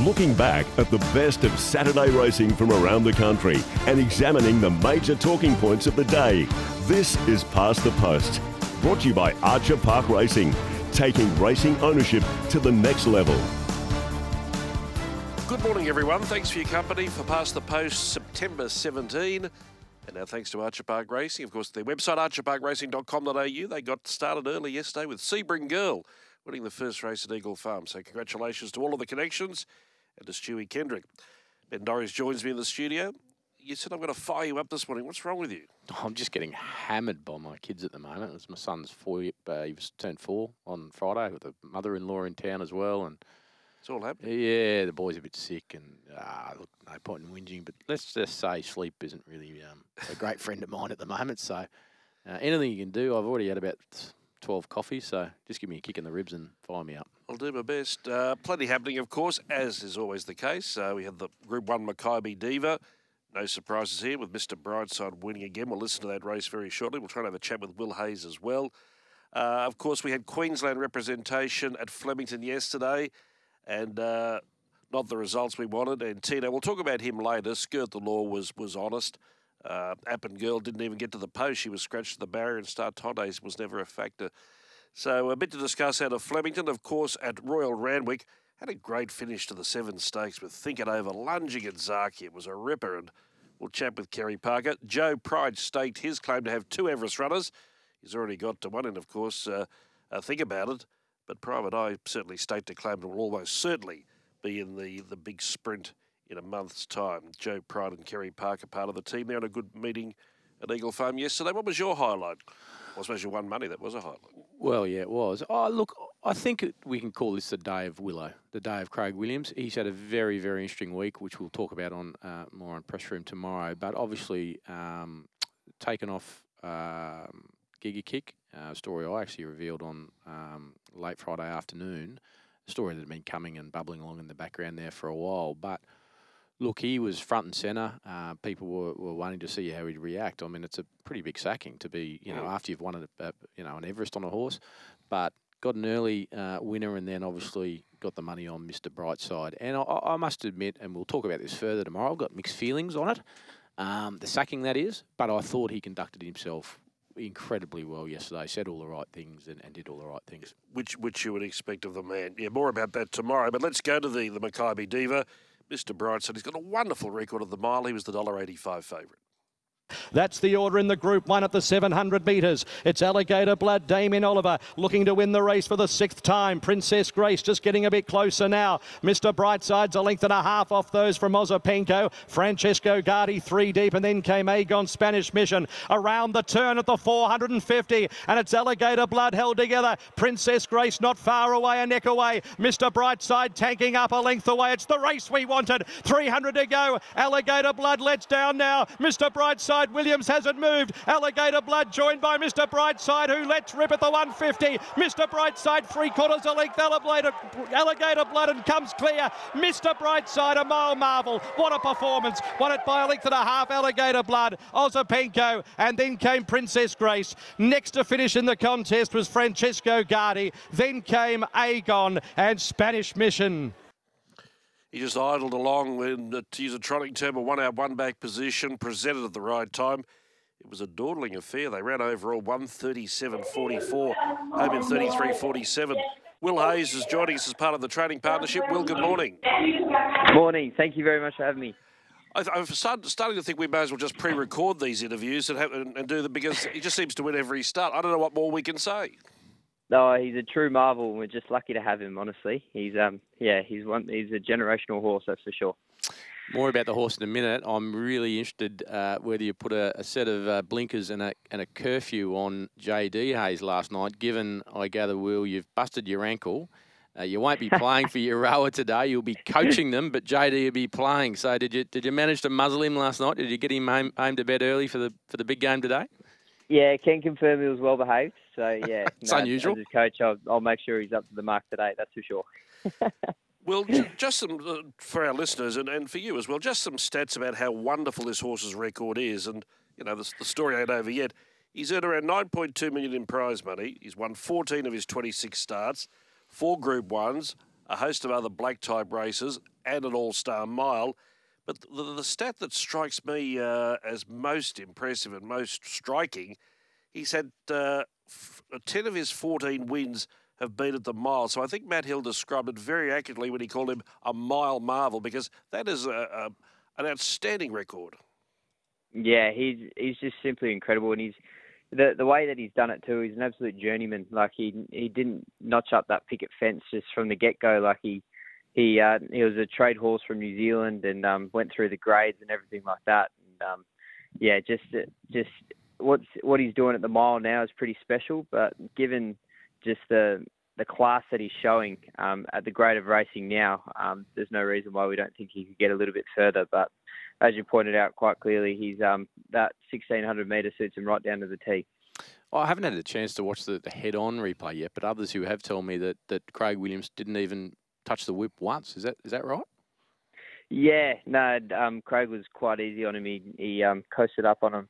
looking back at the best of Saturday racing from around the country and examining the major talking points of the day. This is Past the Post, brought to you by Archer Park Racing, taking racing ownership to the next level. Good morning, everyone. Thanks for your company for Past the Post September 17. And now thanks to Archer Park Racing. Of course, their website, archerparkracing.com.au. They got started early yesterday with Sebring Girl winning the first race at Eagle Farm. So congratulations to all of the connections and to Stewie Kendrick. Ben Dorries joins me in the studio. You said I'm going to fire you up this morning. What's wrong with you? I'm just getting hammered by my kids at the moment. It's my son's four. Uh, he was turned four on Friday with a mother-in-law in town as well, and It's all happening. yeah, the boy's a bit sick, and ah, look, no point in whinging. But let's just say sleep isn't really um, a great friend of mine at the moment. So uh, anything you can do, I've already had about twelve coffees. So just give me a kick in the ribs and fire me up. I'll do my best. Uh, plenty happening, of course, as is always the case. Uh, we had the Group 1 Makybe Diva. No surprises here with Mr. Brightside winning again. We'll listen to that race very shortly. We'll try and have a chat with Will Hayes as well. Uh, of course, we had Queensland representation at Flemington yesterday, and uh, not the results we wanted. Antino, we'll talk about him later. Skirt the Law was was honest. Uh, Appen Girl didn't even get to the post. She was scratched at the barrier, and Star Tondes was never a factor. So a bit to discuss out of Flemington, of course, at Royal Randwick. Had a great finish to the Seven Stakes with Think It Over lunging at Zaaki. It was a ripper, and we'll chat with Kerry Parker. Joe Pride staked his claim to have two Everest runners. He's already got to one, and of course, uh, uh, think about it. But Private Eye certainly staked a claim and will almost certainly be in the, the big sprint in a month's time. Joe Pride and Kerry Parker part of the team. They're on a good meeting at Eagle Farm yesterday. What was your highlight? Well, I suppose you won money. That was a highlight. Well, yeah, it was. Oh, look, I think we can call this the day of Willow, the day of Craig Williams. He's had a very, very interesting week, which we'll talk about on uh, more on press room tomorrow. But obviously, um, taken off um, Giga Kick, uh, story I actually revealed on um, late Friday afternoon, a story that had been coming and bubbling along in the background there for a while. But look, he was front and centre. Uh, people were, were wanting to see how he'd react. I mean, it's a pretty big sacking to be, you know, Mm. after you've won a, a, you know an Everest on a horse, but got an early uh, winner and then obviously got the money on Mr. Brightside. And I, I I must admit, and we'll talk about this further tomorrow. I've got mixed feelings on it, um, the sacking that is, but I thought he conducted himself incredibly well yesterday. Said all the right things and, and did all the right things. which which you would expect of the man. Yeah, more about that tomorrow. But let's go to the the Makybe Diva. Mr. Brightside, he's got a wonderful record of the mile. He was the dollar eighty-five favourite. That's the order in the Group 1 at the 700 metres. It's Alligator Blood, Damien Oliver looking to win the race for the sixth time. Princess Grace just getting a bit closer now. Mr. Brightside's a length and a half off those from Ozapenko. Francesco Guardi three deep and then came Agon Spanish Mission around the turn at the 450 and it's Alligator Blood held together. Princess Grace not far away, a neck away. Mr. Brightside tanking up a length away. It's the race we wanted. 300 to go. Alligator Blood lets down now. Mr. Brightside Williams hasn't moved. Alligator Blood joined by Mr. Brightside who lets rip at the 150. Mr. Brightside three quarters a length. Alligator, Blood and comes clear. Mr. Brightside a mile marvel. What a performance. Won it by a length and a half. Alligator Blood, Ozapenko, and then came Princess Grace. Next to finish in the contest was Francesco Guardi. Then came Agon and Spanish Mission. He just idled along in, to use a trotting term, a one out, one back position, presented at the right time. It was a dawdling affair. They ran overall 137.44, home in 33.47. Will Hayes is joining us as part of the training partnership. Will, good morning. Morning. Thank you very much for having me. I- I'm starting to think we may as well just pre-record these interviews and, have, and, and do them because he just seems to win every start. I don't know what more we can say. No, he's a true marvel. and We're just lucky to have him. Honestly, he's um yeah he's one he's a generational horse that's for sure. More about the horse in a minute. I'm really interested uh, whether you put a, a set of uh, blinkers and a, and a curfew on JD Hayes last night, given, I gather, Will, you've busted your ankle. Uh, you won't be playing for your rower today. You'll be coaching them, but JD will be playing. So did you did you manage to muzzle him last night? Did you get him home, home to bed early for the for the big game today? Yeah, can confirm he was well behaved. So yeah, It's no, unusual. As his coach, I'll, I'll make sure he's up to the mark today. That's for sure. Well, just some uh, for our listeners and, and for you as well, just some stats about how wonderful this horse's record is. And, you know, the, the story ain't over yet. He's earned around 9.2 million in prize money. He's won 14 of his 26 starts, four Group Ones, a host of other black type races, and an all star mile. But the, the stat that strikes me uh, as most impressive and most striking, he's had uh, f- 10 of his 14 wins have been at the mile. So I think Matt Hill described it very accurately when he called him a mile marvel because that is a, a, an outstanding record. Yeah, he's he's just simply incredible, and he's the the way that he's done it too. He's an absolute journeyman. Like he he didn't notch up that picket fence just from the get go. Like he he uh, he was a trade horse from New Zealand and um, went through the grades and everything like that. And um, yeah, just just what's what he's doing at the mile now is pretty special. But given just the the class that he's showing um, at the grade of racing now, um, there's no reason why we don't think he could get a little bit further. But as you pointed out quite clearly, he's um, that 1600 metre suits him right down to the tee. Well, I haven't had a chance to watch the, the head-on replay yet, but others who have told me that, that Craig Williams didn't even touch the whip once. Is that is that right? Yeah, no, um, Craig was quite easy on him. He, he um, coasted up on him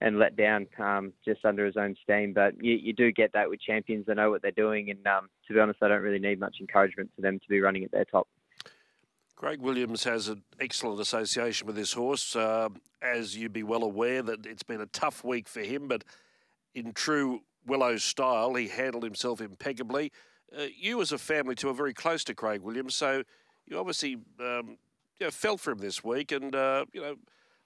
and let down um, just under his own steam. But you, you do get that with champions. They know what they're doing, and um, to be honest, I don't really need much encouragement for them to be running at their top. Craig Williams has an excellent association with this horse. Uh, as you'd be well aware, that it's been a tough week for him, but in true Willow style, he handled himself impeccably. Uh, you, as a family, too, are very close to Craig Williams, so you obviously um, you know, felt for him this week, and uh, you know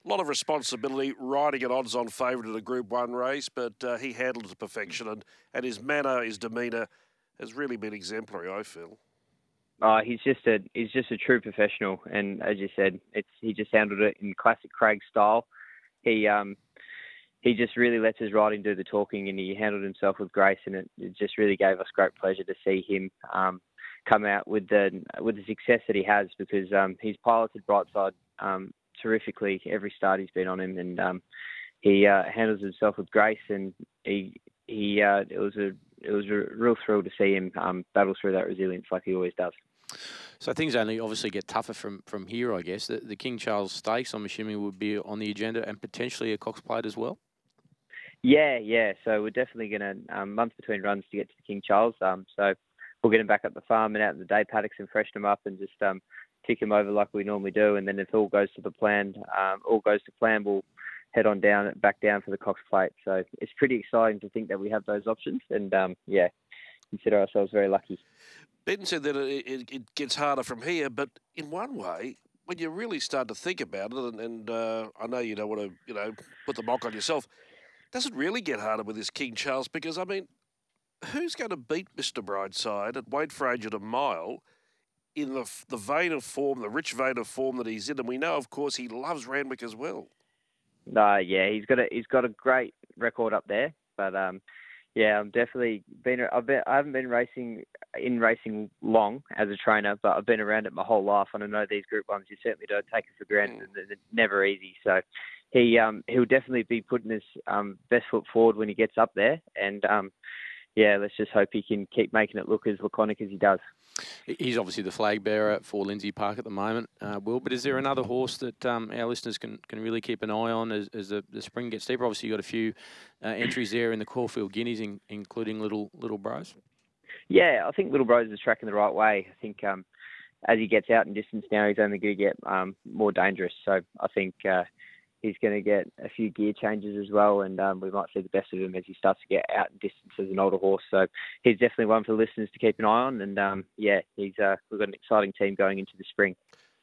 a lot of responsibility riding an odds-on favourite in a Group One race, but uh, he handled it to perfection, and, and his manner, his demeanour, has really been exemplary. I feel. Oh, he's just a he's just a true professional, and as you said, it's he just handled it in classic Craig style. He um he just really lets his riding do the talking, and he handled himself with grace, and it, it just really gave us great pleasure to see him um, come out with the with the success that he has because um, he's piloted Brightside um, terrifically every start he's been on him, and um, he uh, handles himself with grace, and he he uh, it was a it was a real thrill to see him um, battle through that resilience like he always does. So things only obviously get tougher from, from here, I guess. The, the King Charles Stakes, I'm assuming, would be on the agenda and potentially a Cox Plate as well. Yeah, yeah. So we're definitely going to um, month between runs to get to the King Charles. Um, so we'll get him back up the farm and out in the day paddocks and freshen him up and just um, tick him over like we normally do. And then if all goes to the plan, um, all goes to plan, we'll head on down, back down for the Cox Plate. So it's pretty exciting to think that we have those options. And um, yeah, consider ourselves very lucky. Ben said that it, it, it, gets harder from here, but in one way, when you really start to think about it, and, and uh, I know you don't want to, you know, put the mock on yourself, does it really get harder with this King Charles? Because I mean, who's going to beat Mr. Brightside at for at a mile? In the the vein of form, the rich vein of form that he's in, and we know, of course, he loves Randwick as well. No, uh, yeah, he's got a he's got a great record up there, but um, yeah, I'm definitely been I've been I haven't been racing in racing long as a trainer, but I've been around it my whole life, and I know these Group Ones you certainly don't take it for granted, mm. and they're never easy. So he um he'll definitely be putting his um best foot forward when he gets up there, and um yeah, let's just hope he can keep making it look as laconic as he does. He's obviously the flag bearer for Lindsay Park at the moment, uh, Will. But is there another horse that um, our listeners can, can really keep an eye on as, as the, the spring gets deeper? Obviously, you've got a few uh, entries there in the Caulfield Guineas, in, including Little Little Bros. Yeah, I think Little Bros is tracking the right way. I think um, as he gets out in distance now, he's only going to get um, more dangerous. So I think uh, he's going to get a few gear changes as well, and um, we might see the best of him as he starts to get out in distance as an older horse. So he's definitely one for listeners to keep an eye on, and um, yeah, he's uh, we've got an exciting team going into the spring.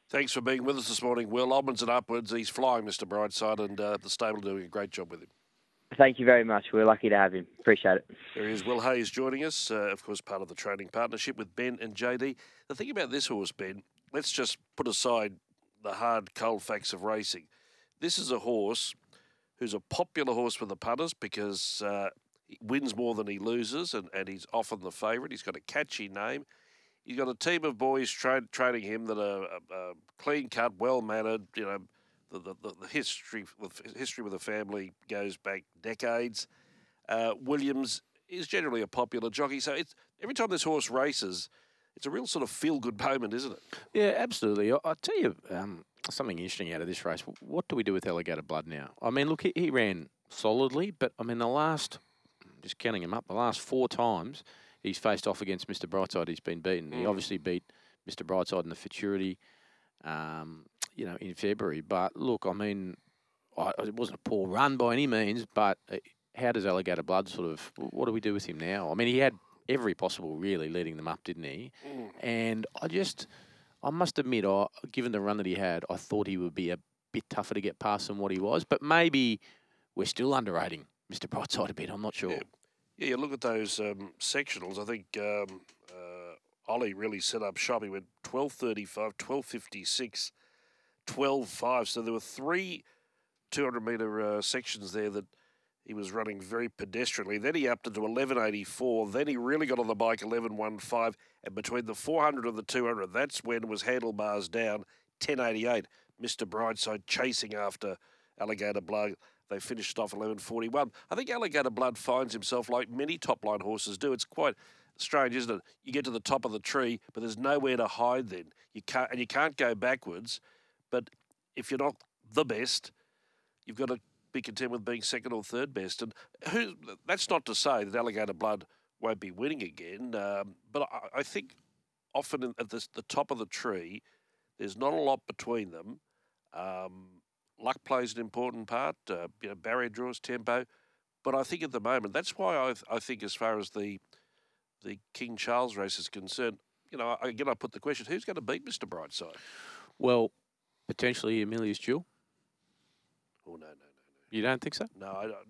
Thanks for being with us this morning, Will. Onwards and upwards, he's flying, Mr. Brightside, and uh, the stable doing a great job with him. Thank you very much. We're lucky to have him. Appreciate it. There is Will Hayes, joining us, uh, of course, part of the training partnership with Ben and JD. The thing about this horse, Ben, let's just put aside the hard, cold facts of racing. This is a horse who's a popular horse with the punters because uh, he wins more than he loses, and, and he's often the favourite. He's got a catchy name. He's got a team of boys tra- training him that are uh, uh, clean cut, well mannered. You know, the, the, the history with history with the family goes back decades. Uh, Williams is generally a popular jockey, so it's every time this horse races, it's a real sort of feel good moment, isn't it? Yeah, absolutely. I, will tell you, um, something interesting out of this race. What do we do with Alligator Blood now? I mean, look, he, he ran solidly, but I mean, the last, just counting him up, the last four times, he's faced off against Mr. Brightside. He's been beaten. He Mm. obviously beat Mr. Brightside in the Futurity, um, you know, in February. But look, I mean, I, it wasn't a poor run by any means. But uh, how does Alligator Blood sort of? What do we do with him now? I mean, he had every possible really leading them up, didn't he? Mm. And I just, I must admit, I, given the run that he had, I thought he would be a bit tougher to get past than what he was. But maybe we're still underrating Mr. Brightside a bit. I'm not sure. Yeah. Yeah, you look at those um, sectionals. I think um, uh, Ollie really set up shop. He went 12.35, 12.56, 12.5. So there were three 200 metre uh, sections there that he was running very pedestrianly. Then he upped it to 11.84. Then he really got on the bike 11.15. And between the 400 and the 200, that's when was handlebars down 10.88. Mr. Brightside chasing after Alligator Blood. They finished off 11.41. I think Alligator Blood finds himself like many top line horses do. It's quite strange, isn't it? You get to the top of the tree, but there's nowhere to hide. Then you can't, and you can't go backwards. But if you're not the best, you've got to be content with being second or third best. And who? That's not to say that Alligator Blood won't be winning again. Um, but I, I think often in, at this, the top of the tree, there's not a lot between them. Um, luck plays an important part. Uh, you know, barrier draws, tempo. But I think at the moment, that's why I, I think as far as the the King Charles race is concerned, you know, again, I put the question: Who's going to beat Mister Brightside? Well, potentially Amelia's Jewel. Oh no, no, no, You don't think so? no, I don't.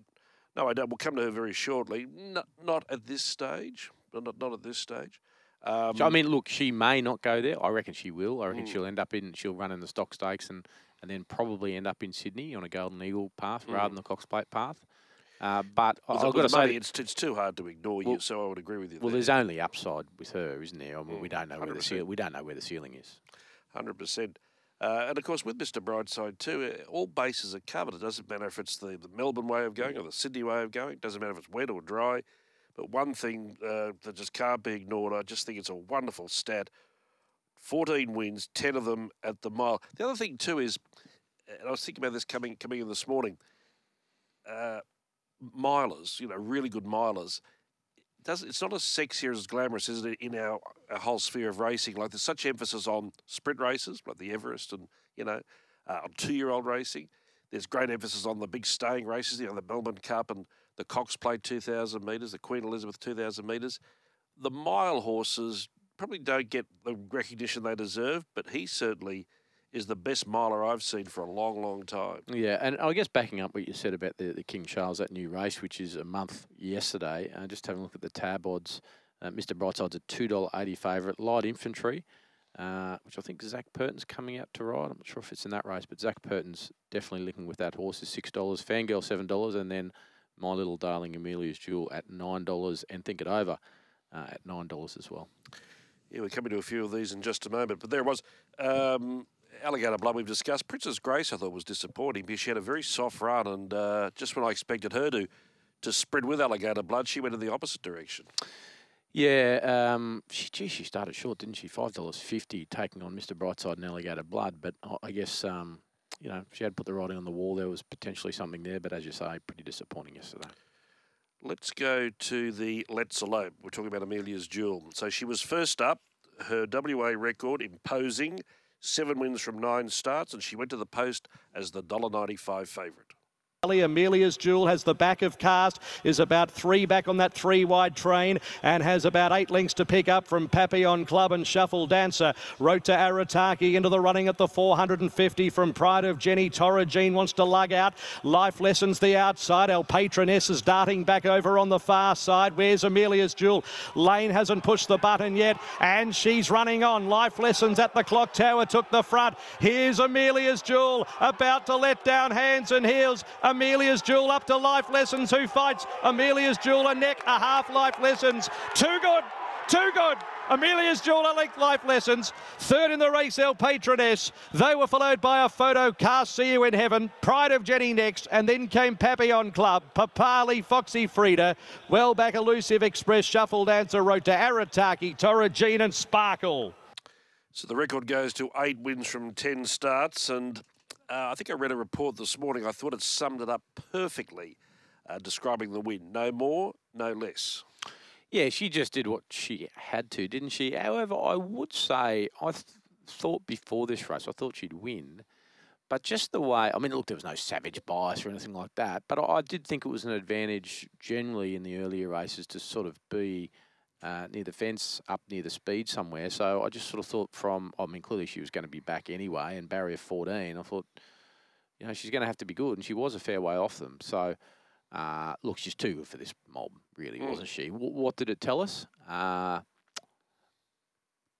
No, I don't. We'll come to her very shortly. Not, not at this stage. Not, not at this stage. Um, So, I mean, look, she may not go there. I reckon she will. I reckon Mm. she'll end up in. She'll run in the stock stakes and and then probably end up in Sydney on a Golden Eagle path rather than the Cox Plate path. Uh, but with I've the- got to say, it's it's too hard to ignore you. So I would agree with you. well, there. there's only upside with her, isn't there? I mean, we Mm, don't know where the 100%. ceil- we don't know where the ceiling is. Hundred percent. Uh, and of course, with Mr. Brightside too, uh, all bases are covered. It doesn't matter if it's the, the Melbourne way of going or the Sydney way of going. It doesn't matter if it's wet or dry. But one thing uh, that just can't be ignored, I just think it's a wonderful stat. 14 wins, 10 of them at the mile. The other thing too is, and I was thinking about this coming coming in this morning. Uh, milers, you know, really good milers. It's not as sexy or as glamorous, is it, in our, our whole sphere of racing? Like there's such emphasis on sprint races, like the Everest, and you know, uh, on two-year-old racing. There's great emphasis on the big staying races, you know, the Melbourne Cup and the Cox Plate 2,000 metres, the Queen Elizabeth 2,000 metres. The mile horses probably don't get the recognition they deserve, but he certainly is the best miler I've seen for a long, long time. Yeah, and I guess backing up what you said about the, the King Charles, that new race, which is a month yesterday, uh, just having a look at the tab odds. Uh, Mr. Brightside's a $2.80 favourite. Light Infantry, uh, which I think Zac Purton's coming out to ride. I'm not sure if it's in that race, but Zac Purton's definitely linking with that horse is $6. Fangirl, $7. And then My Little Darling Amelia's Jewel at $9. And Think It Over uh, at $9 as well. Yeah, we're coming to a few of these in just a moment. But there was. Um, Alligator Blood, we've discussed. Princess Grace, I thought, was disappointing because she had a very soft run. And uh, just when I expected her to, to spread with Alligator Blood, she went in the opposite direction. Yeah, um, she, gee, she started short, didn't she? Five dollars fifty, taking on Mr. Brightside and Alligator Blood. But I- I guess um, you know she had put the writing on the wall. There was potentially something there, but as you say, pretty disappointing yesterday. Let's go to the Let's Elope. We're talking about Amelia's Jewel. So she was first up. Her WA record imposing, seven wins from nine starts, and she went to the post as the $1.95 favourite. Amelia's Jewel has the back of cast, is about three back on that three wide train, and has about eight lengths to pick up from Papillon Club and Shuffle Dancer. Road to Arataki into the running at the 450 from Pride of Jenny. Toragine wants to lug out. Life Lessons the outside. El Patroness is darting back over on the far side. Where's Amelia's Jewel? Lane hasn't pushed the button yet, and she's running on. Life Lessons at the clock tower took the front. Here's Amelia's Jewel about to let down hands and heels. Amelia's Jewel up to Life Lessons, who fights Amelia's Jewel a neck, a half Life Lessons. Too good, too good. Amelia's Jewel a length Life Lessons. Third in the race, El Patroness. They were followed by a photo cast, See You in Heaven. Pride of Jenny next, and then came Papillon Club, Papali, Foxy Frida. Well back, Elusive Express, Shuffle Dancer, Road to Arataki, Toragine and Sparkle. So the record goes to eight wins from 10 starts. And uh, I think I read a report this morning. I thought it summed it up perfectly, uh, describing the win. No more, no less. Yeah, she just did what she had to, didn't she? However, I would say I th- thought before this race, I thought she'd win. But just the way, I mean, look, there was no savage bias or anything like that. But I, I did think it was an advantage generally in the earlier races to sort of be uh, near the fence, up near the speed somewhere. So I just sort of thought from, I mean, clearly she was going to be back anyway, and barrier 14, I thought, you know, she's going to have to be good. And she was a fair way off them. So, uh, look, she's too good for this mob, really, Mm. wasn't she? W- what did it tell us? Uh,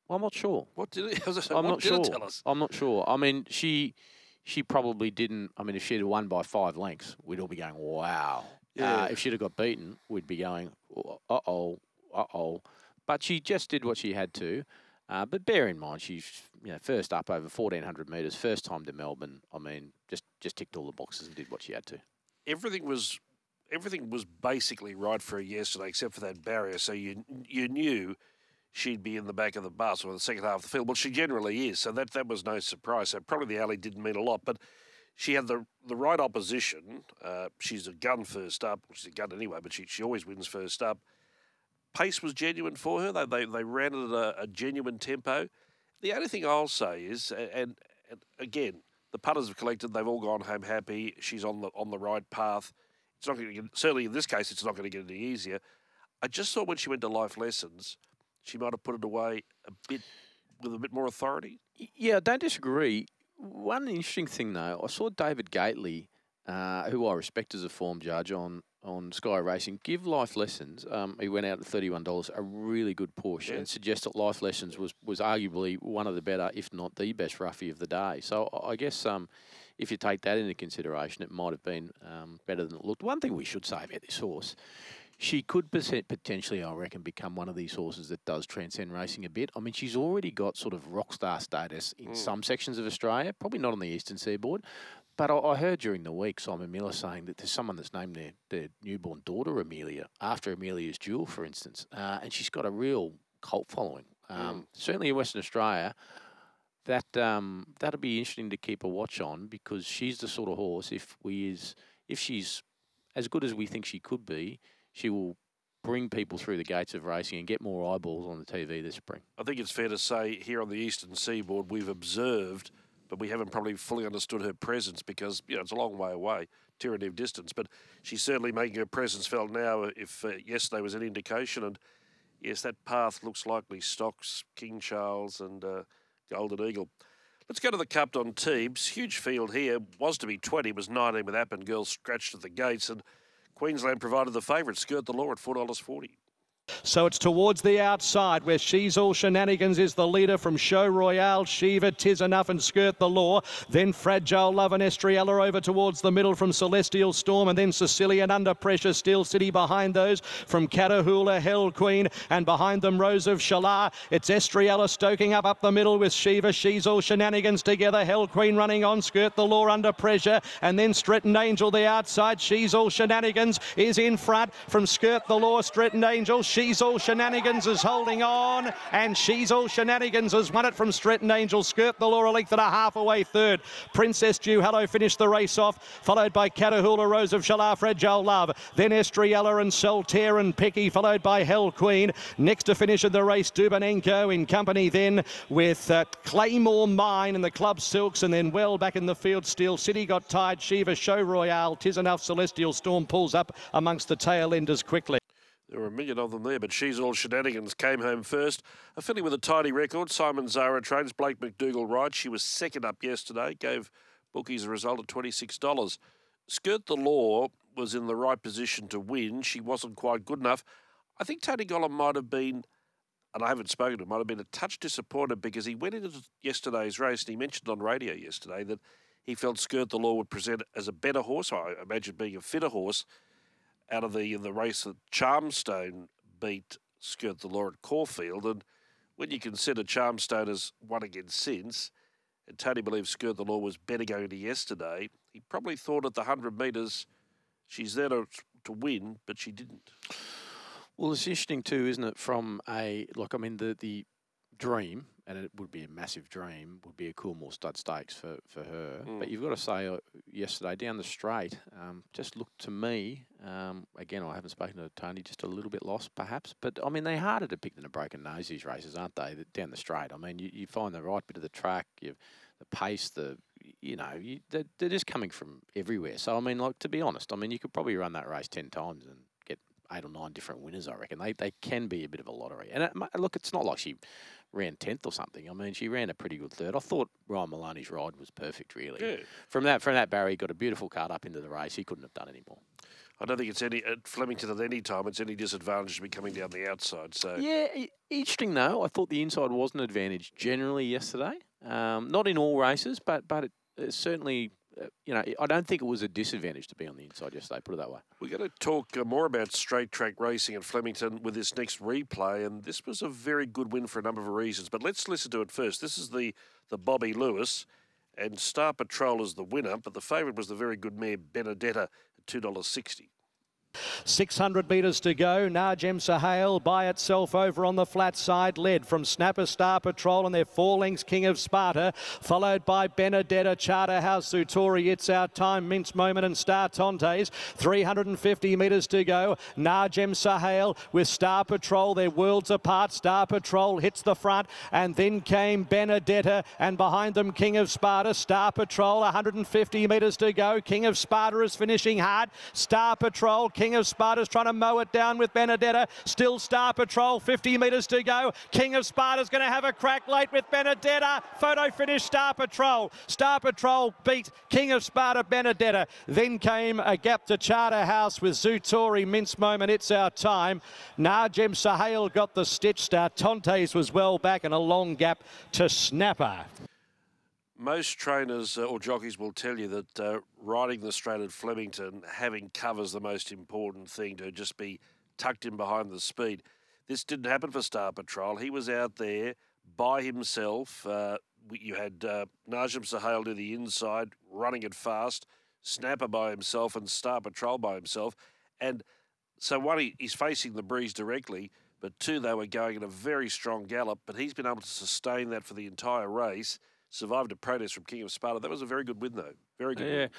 well, I'm not sure. What did it, I was gonna say, I'm not sure. tell us? I'm not sure. I mean, she she probably didn't. I mean, if she'd have won by five lengths, we'd all be going, "Wow." Yeah. Uh, if she'd have got beaten, we'd be going, "Uh oh, uh oh." But she just did what she had to. Uh, but bear in mind, she's you know first up over 1400 metres, first time to Melbourne. I mean, just just ticked all the boxes and did what she had to. everything was everything was basically right for her yesterday, except for that barrier. So you you knew she'd be in the back of the bus or the second half of the field. Well, she generally is, so that that was no surprise. So probably the alley didn't mean a lot, but she had the the right opposition. Uh, she's a gun first up. She's a gun anyway, but she she always wins first up. Pace was genuine for her. They they, they ran it at a, a genuine tempo. The only thing I'll say is, and, and again, the putters have collected. They've all gone home happy. She's on the on the right path. It's not going to get certainly in this case. It's not going to get any easier. I just thought when she went to life lessons, she might have put it away a bit with a bit more authority. Yeah, I don't disagree. One interesting thing though, I saw David Gately, uh, who I respect as a form judge on on Sky Racing, give Life Lessons. Um, he went out at thirty one dollars, a really good push, Yeah. and suggest that Life Lessons was was arguably one of the better, if not the best, roughie of the day. So I- guess um, if you take that into consideration, it might have been um, better than it looked. One thing we should say about this horse. She could potentially, I reckon, become one of these horses that does transcend racing a bit. I mean, she's already got sort of rock star status in some sections of Australia, probably not on the eastern seaboard. But I, I heard during the week Simon Miller saying that there's someone that's named their, their newborn daughter Amelia after Amelia's jewel, for instance, uh, and she's got a real cult following. Um, Certainly in Western Australia, that um, that'll be interesting to keep a watch on because she's the sort of horse. If we is if she's as good as we think she could be, she will bring people through the gates of racing and get more eyeballs on the TV this spring. I think it's fair to say here on the eastern seaboard we've observed, but we haven't probably fully understood her presence because you know it's a long way away, tyranny of distance. But she's certainly making her presence felt now. If uh, yesterday was an indication, and yes, that path looks likely stocks King Charles and uh, Golden Eagle. Let's go to the Cup on Teebs. Huge field here. Was to be 20, was 19 with App Girls scratched at the gates. And Queensland provided the favourite, Skirt the Law at $4.40. So it's towards the outside where She's All Shenanigans is the leader from Show Royale, Shiva, Tis Enough and Skirt the Law. Then Fragile Love and Estriella over towards the middle from Celestial Storm and then Sicilian Under Pressure, Steel City behind those from Catahoula, Hell Queen and behind them Rose of Shalar. It's Estriella stoking up up the middle with Shiva, She's All Shenanigans together. Hell Queen running on, Skirt the Law under pressure and then Stretton Angel the outside. She's All Shenanigans is in front from Skirt the Law, Stretton Angel. She's All Shenanigans is holding on, and She's All Shenanigans has won it from Stretton Angel. Skirt the Law a length and a half away third. Princess Dew Hello finished the race off, followed by Catahoula, Rose of Shalar, Fragile Love. Then Estriella and Soltaire and Picky, followed by Hell Queen. Next to finish of the race, Dubanenko in company then with uh, Claymore Mine and the Club Silks, and then well back in the field. Steel City got tied. Shiva Show Royale, Tis Enough Celestial Storm pulls up amongst the tail enders quickly. There were a million of them there, but she's all shenanigans. Came home first. A filly with a tidy record. Simon Zahra trains. Blake McDougall rides. She was second up yesterday. Gave bookies a result of $26. Skirt the Law was in the right position to win. She wasn't quite good enough. I think Tony Gollan might have been, and I haven't spoken to him, might have been a touch disappointed because he went into yesterday's race and he mentioned on radio yesterday that he felt Skirt the Law would present as a better horse. I imagine being a fitter horse out of the the race that Charmstone beat Skirt the Law at Caulfield. And when you consider Charmstone has won again since, and Tony believes Skirt the Law was better going to yesterday, he probably thought at the 100 metres she's there to, to win, but she didn't. Well, it's interesting too, isn't it? From a like, I mean, the the dream, and it would be a massive dream, would be a Coolmore Stud Stakes for, for her. Mm. But you've got to say, uh, yesterday down the straight, um, just looked to me, um, again, I haven't spoken to Tony, just a little bit lost perhaps. But I mean, they're harder to pick than a broken nose, these races, aren't they? Down the straight. I mean, you, you find the right bit of the track, you the pace, the you know, you, they're, they're just coming from everywhere. So I mean, like to be honest, I mean, you could probably run that race ten times and get eight or nine different winners. I reckon they they can be a bit of a lottery. And it, look, it's not like she ran tenth or something. I mean, she ran a pretty good third. I thought Ryan Maloney's ride was perfect, really. Yeah. From that from that Barry got a beautiful cut up into the race. He couldn't have done any more. I don't think it's any at Flemington at any time. It's any disadvantage to be coming down the outside. So Yeah, interesting though. I thought the inside was an advantage generally yesterday. Um, not in all races, but but it, it certainly, you know, I don't think it was a disadvantage to be on the inside yesterday. Put it that way. we're going to talk uh, more about straight track racing at Flemington with this next replay, and this was a very good win for a number of reasons. But let's listen to it first. This is the the Bobbie Lewis, and Star Patrol is the winner, but the favourite was the very good mare Benedetta at two dollars sixty. 600 metres to go. Najem Sahale by itself over on the flat side, led from Snapper Star Patrol and their four lengths King of Sparta, followed by Benedetta, Charterhouse, Zutori, It's Our Time, Mince Moment and Star Tontes. 350 metres to go. Najem Sahale with Star Patrol, they're worlds apart. Star Patrol hits the front and then came Benedetta and behind them King of Sparta, Star Patrol, 150 metres to go. King of Sparta is finishing hard. Star Patrol, King of Sparta's trying to mow it down with Benedetta. Still Star Patrol, 50 metres to go. King of Sparta's going to have a crack late with Benedetta. Photo finish Star Patrol. Star Patrol beat King of Sparta, Benedetta. Then came a gap to Charterhouse with Zutori, Mince Moment, It's Our Time. Najem Sahale got the stitch. Star Tontes was well back and a long gap to Snapper. Most trainers uh, or jockeys will tell you that uh, riding the straight at Flemington, having covers the most important thing to just be tucked in behind the speed. This didn't happen for Star Patrol. He was out there by himself. Uh, you had uh, Najim Sahel to the inside, running it fast, Snapper by himself, and Star Patrol by himself. And so, one, he, he's facing the breeze directly, but two, they were going at a very strong gallop. But he's been able to sustain that for the entire race. Survived a protest from King of Sparta. That was a very good win, though. Very good. Yeah, Win.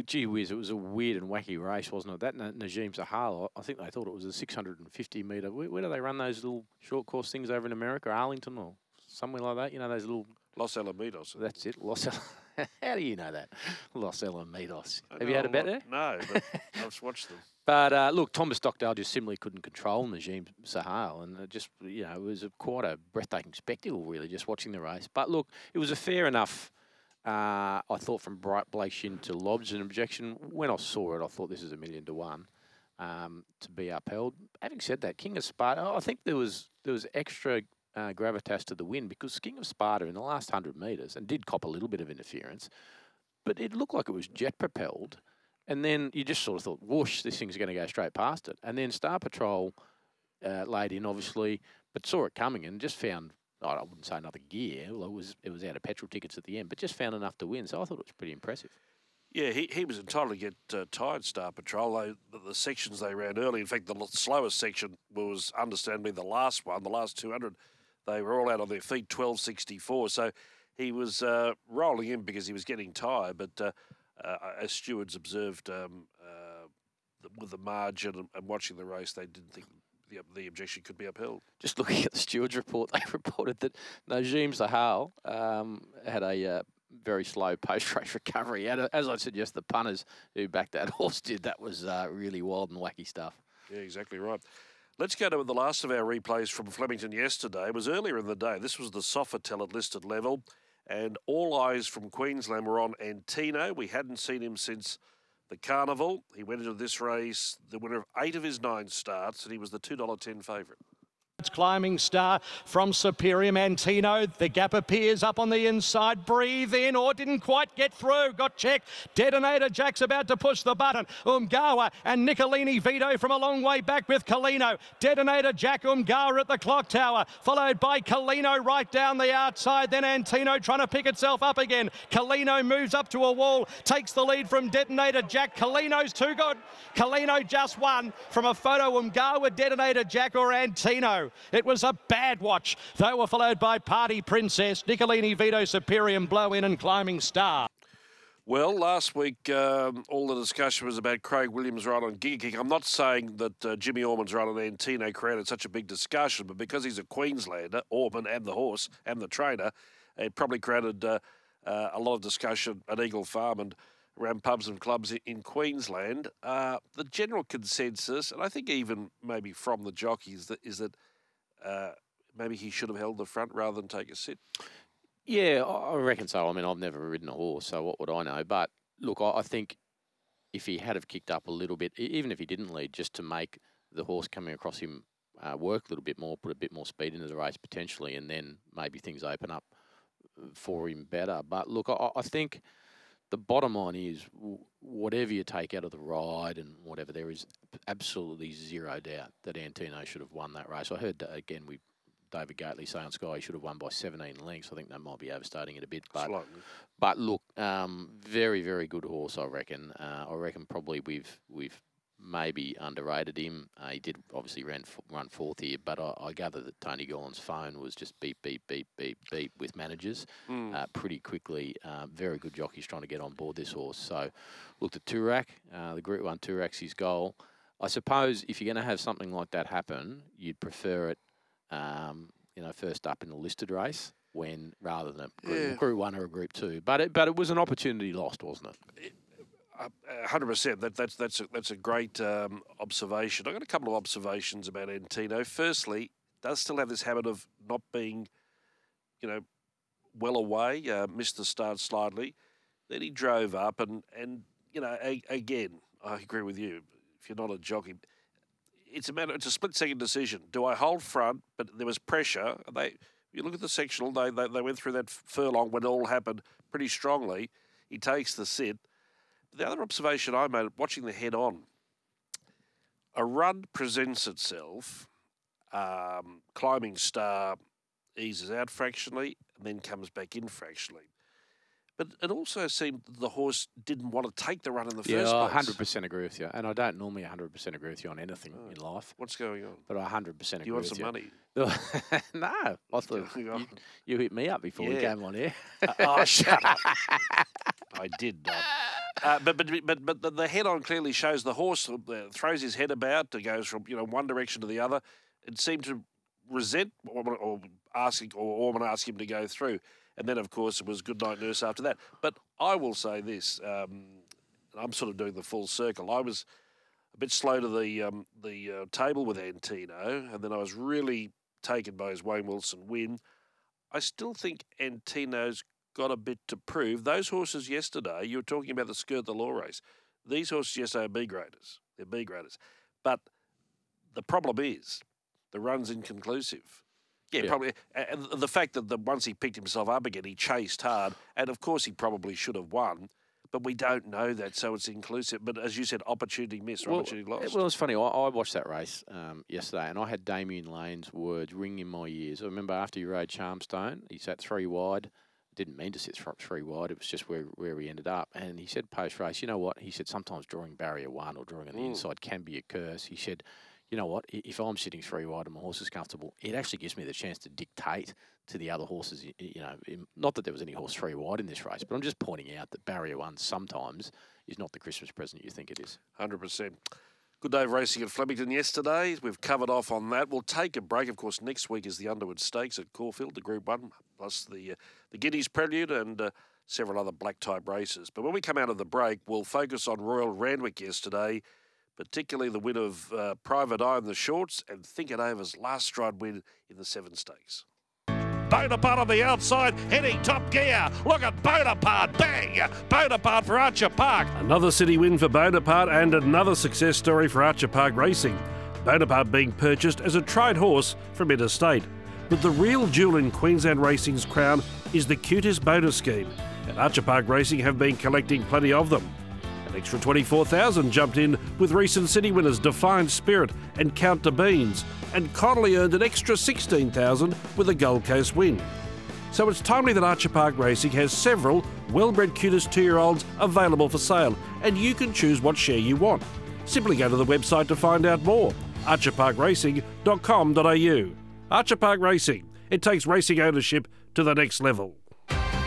it, gee whiz, it was a weird and wacky race, wasn't it? That Najim Sahal, I think they thought it was a 650 metre. Where, where do they run those little short course things over in America, Arlington or somewhere like that? You know, those little. Los Alamitos. That's it, Los. Al- How do you know that? Los Alamitos. Have you had a bet there? No, but I've watched them. But uh, look, Thomas Stockdale just simply couldn't control Najim Sahal, and it just you know it was a, quite a breathtaking spectacle, really, just watching the race. But look, it was a fair enough. Uh, I thought from Bright Blake Shinn to lodge an objection. When I saw it, I thought this is a million to one um, to be upheld. Having said that, King of Sparta, I think there was there was extra uh, gravitas to the win because King of Sparta in the last hundred metres and did cop a little bit of interference, but it looked like it was jet propelled. And then you just sort of thought, whoosh, this thing's going to go straight past it. And then Star Patrol uh, laid in, obviously, but saw it coming and just found, I wouldn't say another gear. Well, it was it was out of petrol tickets at the end, but just found enough to win. So I thought it was pretty impressive. Yeah, he, he was entitled to get uh, tired, Star Patrol. They, the, the sections they ran early, in fact, the slowest section was understandably the last one, the last 200. They were all out on their feet, 12.64. So he was uh, rolling in because he was getting tired. But uh, uh, as stewards observed um, uh, with the margin and, watching the race, they didn't think the, the objection could be upheld. Just looking at the stewards report, they reported that Najim Sahal um, had a uh, very slow post-race recovery. And, as I said, yes, the punters who backed that horse did. That was uh, really wild and wacky stuff. Yeah, exactly right. Let's go to the last of our replays from Flemington yesterday. It was earlier in the day. This was the Sofitel at listed level, and all eyes from Queensland were on Antino. We hadn't seen him since the carnival. He went into this race the winner of eight of his nine starts, and he was the $2.10 favourite. Climbing star from Superior Mantino. The gap appears up on the inside. Breathe in, or didn't quite get through. Got checked. Detonator Jack's about to push the button. Umgawa and Nicolini Vito from a long way back with Colino. Detonator Jack Umgawa at the clock tower, followed by Colino right down the outside. Then Antino trying to pick itself up again. Colino moves up to a wall, takes the lead from Detonator Jack. Colino's too good. Colino just won from a photo Umgawa, Detonator Jack or Antino. It was a bad watch. They were followed by Party Princess, Nicolini Vito Superium Blow In and Climbing Star. Well, last week um, all the discussion was about Craig Williams right on Giga Kick. I'm not saying that uh, Jimmy Orman's right on Antino created such a big discussion, but because he's a Queenslander, Orman and the horse and the trainer, it probably created uh, uh, a lot of discussion at Eagle Farm and around pubs and clubs in Queensland. Uh, the general consensus, and I think even maybe from the jockeys, that is that uh, maybe he should have held the front rather than take a sit. Yeah, I reckon so. I mean, I've never ridden a horse, so what would I know? But look, I, think if he had have kicked up a little bit, even if he didn't lead, just to make the horse coming across him uh, work a little bit more, put a bit more speed into the race potentially, and then maybe things open up uh, for him better. But look, I, I think the bottom line is w- whatever you take out of the ride and whatever, there is absolutely zero doubt that Antino should have won that race. I heard again we. David Gately say on Sky he should have won by 17 lengths. I think that might be overstating it a bit, but Slightly. but look, um, very very good horse. I reckon. Uh, I reckon probably we've we've maybe underrated him. Uh, he did obviously ran f- run fourth here, but I, I gather that Tony Gollan's phone was just beep beep beep beep beep with managers Mm. uh, pretty quickly. Uh, very good jockeys trying to get on board this horse. So looked at Toorak, uh, the Group One Toorak's his goal. I suppose if you're going to have something like that happen, you'd prefer it, um, you know, first up in the listed race when rather than a group, Yeah. group one or a group two. But it, but it was an opportunity lost, wasn't it? Hundred percent. That that's that's a, that's a great um, observation. I have got a couple of observations about Antino. Firstly, does still have this habit of not being, you know, well away. Uh, missed the start slightly. Then he drove up and and you know a, again. I agree with you. If you're not a jockey, it's a matter. It's a split second decision. Do I hold front? But there was pressure. They. You look at the sectional. They, they they went through that furlong when it all happened pretty strongly. He takes the sit. The other observation I made watching the head on, a run presents itself. Um, climbing star eases out fractionally and then comes back in fractionally. But it also seemed the horse didn't want to take the run in the Yeah, first I place. hundred percent agree with you, and I don't normally hundred percent agree with you on anything in life, What's going on? but I hundred percent Do agree you You want some money? you. no, I thought you, you hit me up before we came on here. oh, shut up. I did not. Uh, but but but but the, head on clearly shows the horse uh, throws his head about, it goes from you know one direction to the other. It seemed to resent Orman, or asking or Orman him to go through, and then of course it was good night nurse after that. But I will say this: um, I'm sort of doing the full circle. I was a bit slow to the um, the uh, table with Antino, and then I was really taken by his Wayne Wilson win. I still think Antino's got a bit to prove. Those horses yesterday, you were talking about the skirt the law race. These horses yesterday are B graders. They're B graders. But the problem is the run's inconclusive. Yeah, Yeah. probably. And the fact that the, once he picked himself up again, he chased hard. And of course, he probably should have won. But we don't know that, so it's inclusive. But as you said, opportunity missed, Well, opportunity lost. Well, it's funny. I, I watched that race um, yesterday, and I had Damian Lane's words ringing in my ears. I remember after he rode Charmstone, he sat three wide. Didn't mean to sit three wide. It was just where where he ended up. And he said post race, you know what? He said sometimes drawing barrier one or drawing on the Mm. inside can be a curse. He said, you know what? If I'm sitting three wide and my horse is comfortable, it actually gives me the chance to dictate to the other horses. You know, not that there was any horse three wide in this race, but I'm just pointing out that barrier one sometimes is not the Christmas present you think it is. Hundred percent. Good day of racing at Flemington yesterday. We've covered off on that. We'll take a break. Of course, next week is the Underwood Stakes at Caulfield, the Group One, plus the uh, the Guineas Prelude and uh, several other black type races. But when we come out of the break, we'll focus on Royal Randwick yesterday, particularly the win of uh, Private Eye in the shorts and Think It Over's last stride win in the Seven Stakes. Bonaparte on the outside, heading top gear. Look at Bonaparte, bang! Bonaparte for Archer Park. Another city win for Bonaparte and another success story for Archer Park Racing. Bonaparte being purchased as a tried horse from interstate. But the real jewel in Queensland Racing's crown is the QTIS bonus scheme, and Archer Park Racing have been collecting plenty of them. Extra 24,000 jumped in with recent city winners Defiant Spirit and Count to Beans, and Connolly earned an extra 16,000 with a Gold Coast win. So it's timely that Archer Park Racing has several well-bred QTIS two-year-olds available for sale, and you can choose what share you want. Simply go to the website to find out more. archerparkracing.com.au Archer Park Racing. It takes racing ownership to the next level.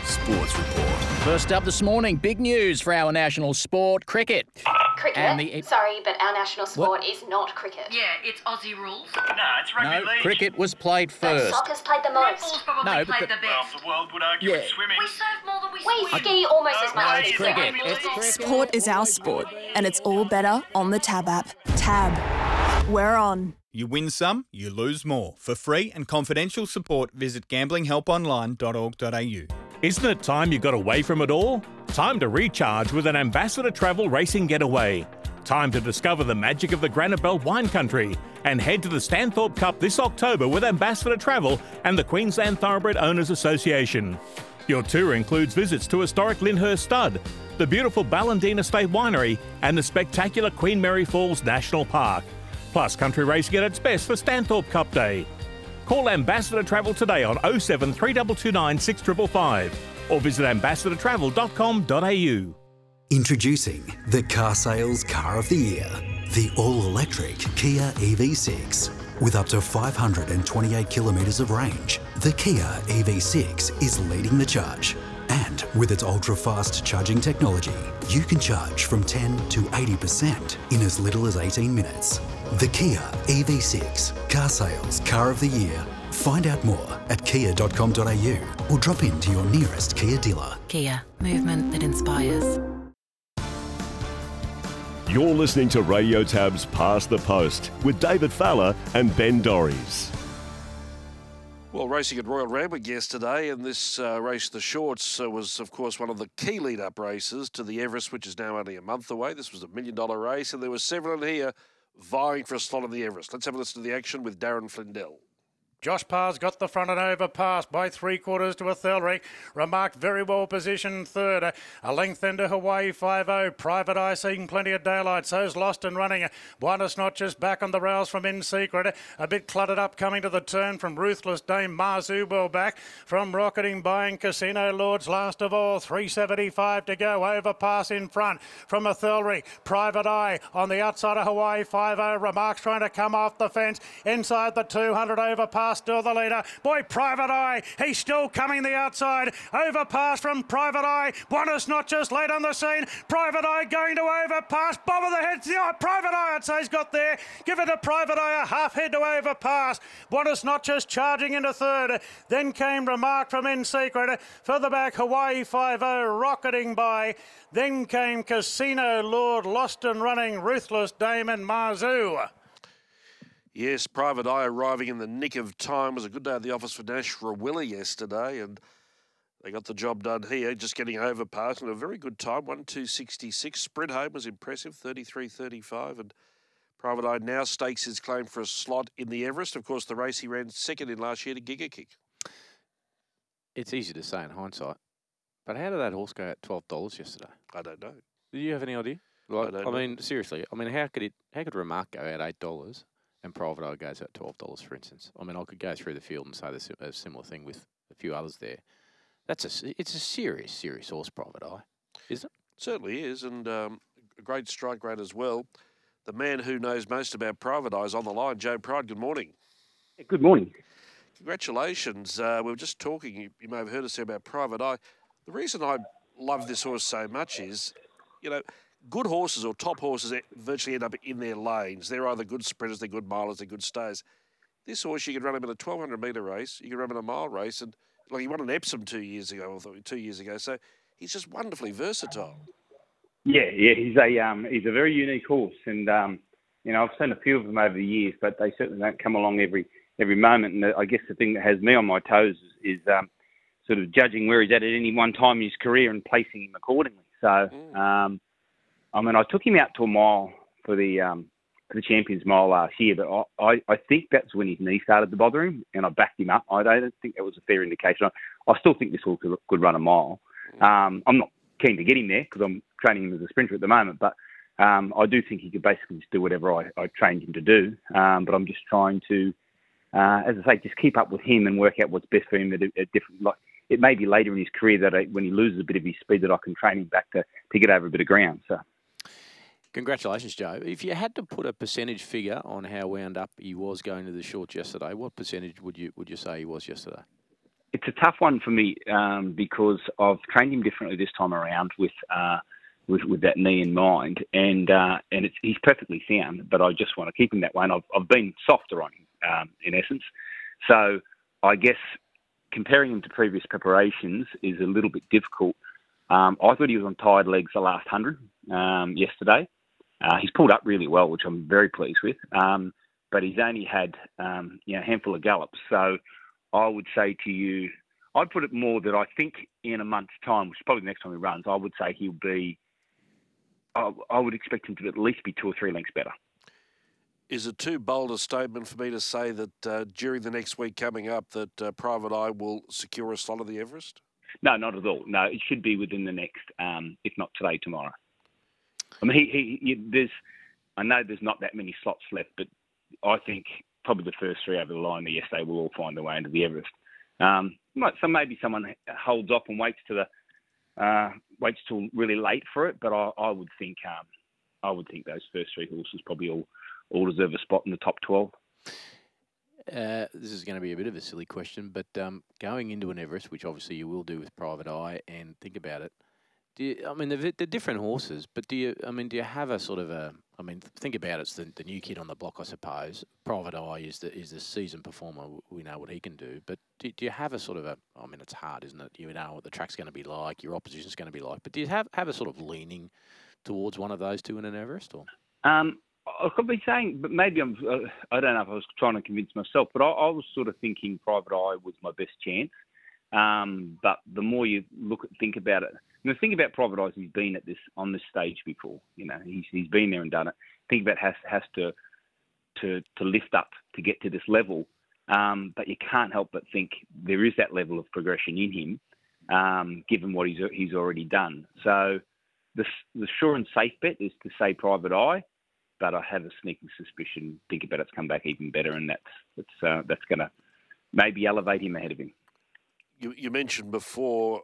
Sports Report. First up this morning, big news for our national sport, cricket. Cricket? And the- Sorry, but our national sport is not cricket. Yeah, it's Aussie rules. No, it's rugby No, league. cricket was played But first. soccer's played the Netball's most. probably No, but played the- the Well, the world would argue Yeah. swimming. We surf more than we We swim. ski almost as No, much it's as cricket. anyone It's cricket. Sport is our sport, and it's all better on the Tab app. Tab. We're on. You win some, you lose more. For free and confidential support, visit gamblinghelponline.org.au. Isn't it time you got away from it all? Time to recharge with an Ambassador Travel Racing Getaway. Time to discover the magic of the Granite Belt wine country and head to the Stanthorpe Cup this October with Ambassador Travel and the Queensland Thoroughbred Owners Association. Your tour includes visits to historic Lyndhurst Stud, the beautiful Ballandean Estate Winery, and the spectacular Queen Mary Falls National Park. Plus, country racing at its best for Stanthorpe Cup Day. Call Ambassador Travel today on 07 3229 6555 or visit ambassadortravel.com.au. Introducing the car sales car of the year, the all electric Kia EV6. With up to 528 kilometres of range, the Kia EV6 is leading the charge. And with its ultra fast charging technology, you can charge from 10 to 80% in as little as 18 minutes. The Kia EV6 car sales car of the year. Find out more at kia.com.au or drop into your nearest Kia dealer. Kia. Movement that inspires. You're listening to Radio Tab's Past the Post with David Fowler and Ben Dorries. Well, racing at Royal Randwick yesterday, and this uh, race, the Shorts, uh, was, of course, one of the key lead up races to the Everest, which is now only a month away. This was a million dollar race, and there were several in here vying for a slot on the Everest. Let's have a listen to the action with Darren Flindell. Josh Parr's got the front and overpass by three quarters to a Thelrick. Remarked very well positioned third. A length into Hawaii 5-0. Private Eye seeing plenty of daylight. So's lost and running. Buenos Noches back on the rails from In Secret. A bit cluttered up coming to the turn from Ruthless Dame Marzu well back. From Rocketing Buying Casino Lords last of all. 375 to go. Overpass in front from a. Private Eye on the outside of Hawaii 5-0. Remarks trying to come off the fence. Inside the 200 overpass still the leader. Boy, Private Eye, he's still coming the outside. Overpass from Private Eye. Buenos Noches late on the scene. Private Eye going to overpass. Bob of the head. Private Eye, I'd say, he's got there. Give it to Private Eye, a half head to overpass. Buenos Noches charging into third. Then came Remark from In Secret. Further back, Hawaii 5-0 rocketing by. Then came Casino Lord, lost and running, Ruthless Damon Marzu. Yes, Private Eye arriving in the nick of time. It was a good day at the office for Nash Rawiller yesterday, and they got the job done here, just getting overpass and a very good time, 1 2 66. Sprint home was impressive, 33 35. And Private Eye now stakes his claim for a slot in the Everest. Of course, the race he ran second in last year to Giga Kick. It's easy to say in hindsight, but how did that horse go at twelve dollars yesterday? I don't know. Do you have any idea? Like, I, know. mean, seriously. I mean, how could it? How could Remark go at eight dollars and Private Eye goes at twelve dollars, for instance? I mean, I could go through the field and say the, a similar thing with a few others there. That's a. s- It's a serious, serious horse, Private Eye, isn't it? Certainly is, and um, a great strike rate as well. The man who knows most about Private Eye is on the line, Joe Pride. Good morning. Good morning. Congratulations. Uh, we were just talking, you, you may have heard us say about Private Eye. The reason I love this horse so much is, you know, good horses or top horses virtually end up in their lanes. They're either good sprinters, they're good milers, they're good stayers. This horse, you could run him in a 1200 metre race, you could run him in a mile race, and like he won an Epsom two years ago, or two years ago. So he's just wonderfully versatile. Yeah, yeah, he's a um, he's a very unique horse, and um, you know I've seen a few of them over the years, but they certainly don't come along every every moment. And I guess the thing that has me on my toes is, is um, sort of judging where he's at at any one time in his career and placing him accordingly. So, um, I mean, I took him out to a mile for the um, for the Champions Mile last year, but I, I, I think that's when his knee started to bother him, and I backed him up. I don't think that was a fair indication. I, I still think this horse could, could run a mile. Um, I'm not keen to get him there because I'm training him as a sprinter at the moment, but um, I do think he could basically just do whatever I, I trained him to do. Um, but I'm just trying to, uh, as I say, just keep up with him and work out what's best for him at a, different. Like it may be later in his career that I, when he loses a bit of his speed, that I can train him back to to get over a bit of ground. So. Congratulations, Joe. If you had to put a percentage figure on how wound up he was going to the shorts yesterday, what percentage would you would you say he was yesterday? It's a tough one for me um, because I've trained him differently this time around with uh, with, with that knee in mind, and uh, and he's perfectly sound. But I just want to keep him that way, and I've, I've been softer on him um, in essence. So I guess comparing him to previous preparations is a little bit difficult. Um, I thought he was on tired legs the last hundred um, yesterday. Uh, he's pulled up really well, which I'm very pleased with. Um, but he's only had um, you know, a handful of gallops. So I would say to you, I'd put it more that I think in a month's time, which is probably the next time he runs, I would say he'll be. I, I would expect him to at least be two or three lengths better. Is it too bold a statement for me to say that uh, during the next week coming up that uh, Private Eye will secure a slot of the Everest? No, not at all. No, it should be within the next, um, if not today, tomorrow. I mean, he, he, he, there's, I know there's not that many slots left, but I think probably the first three over the line there yesterday will all find their way into the Everest. Um, so maybe someone holds off and waits to the, uh, waits till really late for it, but I, I would think, um, I would think those first three horses probably all, all deserve a spot in the top twelve. Uh, this is going to be a bit of a silly question, but um, going into an Everest, which obviously you will do with Private Eye, and think about it, do you, I mean, they're, they're, different horses, but do you? I mean, do you have a sort of a? I mean, think about it. It's the, the new kid on the block, I suppose. Private Eye is the is the season performer. We know what he can do, but do, do you have a sort of a? I mean, it's hard, isn't it? You know what the track's going to be like, your opposition's going to be like, but do you have have a sort of leaning towards one of those two in an Everest, or? Um, I could be saying, but maybe I'm. Uh, I don't know if I was trying to convince myself, but I, I was sort of thinking Private Eye was my best chance. Um, but the more you look at, think about it, and the thing about Private Eye is he's been at this on this stage before. You know, he's he's been there and done it. Think about has has to to to lift up to get to this level. Um, but you can't help but think there is that level of progression in him, um, given what he's he's already done. So the the sure and safe bet is to say Private Eye, but I have a sneaking suspicion. Think about it's come back even better, and that's that's uh, that's going to maybe elevate him ahead of him. You, you mentioned before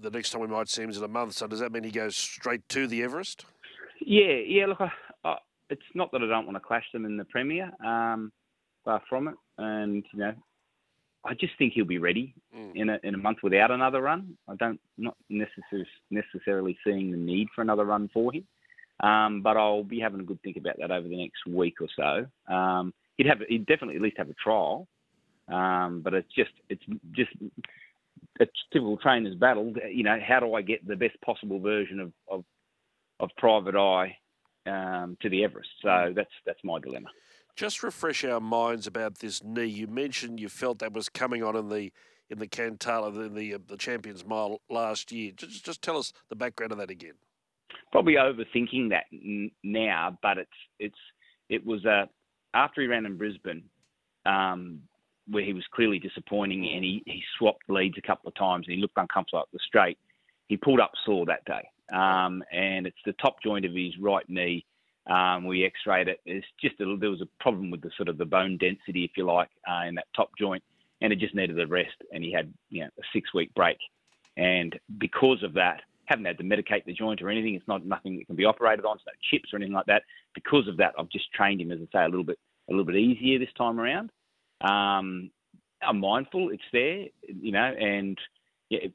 the next time we might see him is in a month. So does that mean he goes straight to the Everest? Yeah, yeah. Look, I, I, it's not that I don't want to clash them in the Premier, um, far from it. And you know, I just think he'll be ready mm. in a in a month without another run. I don't not necessarily necessarily seeing the need for another run for him. Um, but I'll be having a good think about that over the next week or so. Um, he'd have he'd definitely at least have a trial. Um, but it's just it's just a typical trainer's battle. You know, how do I get the best possible version of of, of Private Eye um, to the Everest? So mm. that's that's my dilemma. Just refresh our minds about this knee. You mentioned you felt that was coming on in the in the Cantala, the the, uh, the Champions Mile last year. Just just tell us the background of that again. Probably overthinking that now, but it's it's it was uh, after he ran in Brisbane. Um, where he was clearly disappointing and he, he swapped leads a couple of times and he looked uncomfortable up the straight. He pulled up sore that day. Um, and it's the top joint of his right knee. Um, we x-rayed it. It's just a, there was a problem with the sort of the bone density, if you like, uh, in that top joint, and it just needed a rest. And he had you know a six-week break, and because of that, haven't had to medicate the joint or anything. It's not nothing that can be operated on. It's no chips or anything like that. Because of that, I've just trained him, as I say, a little bit a little bit easier this time around. Um, I'm mindful it's there, you know, and yeah,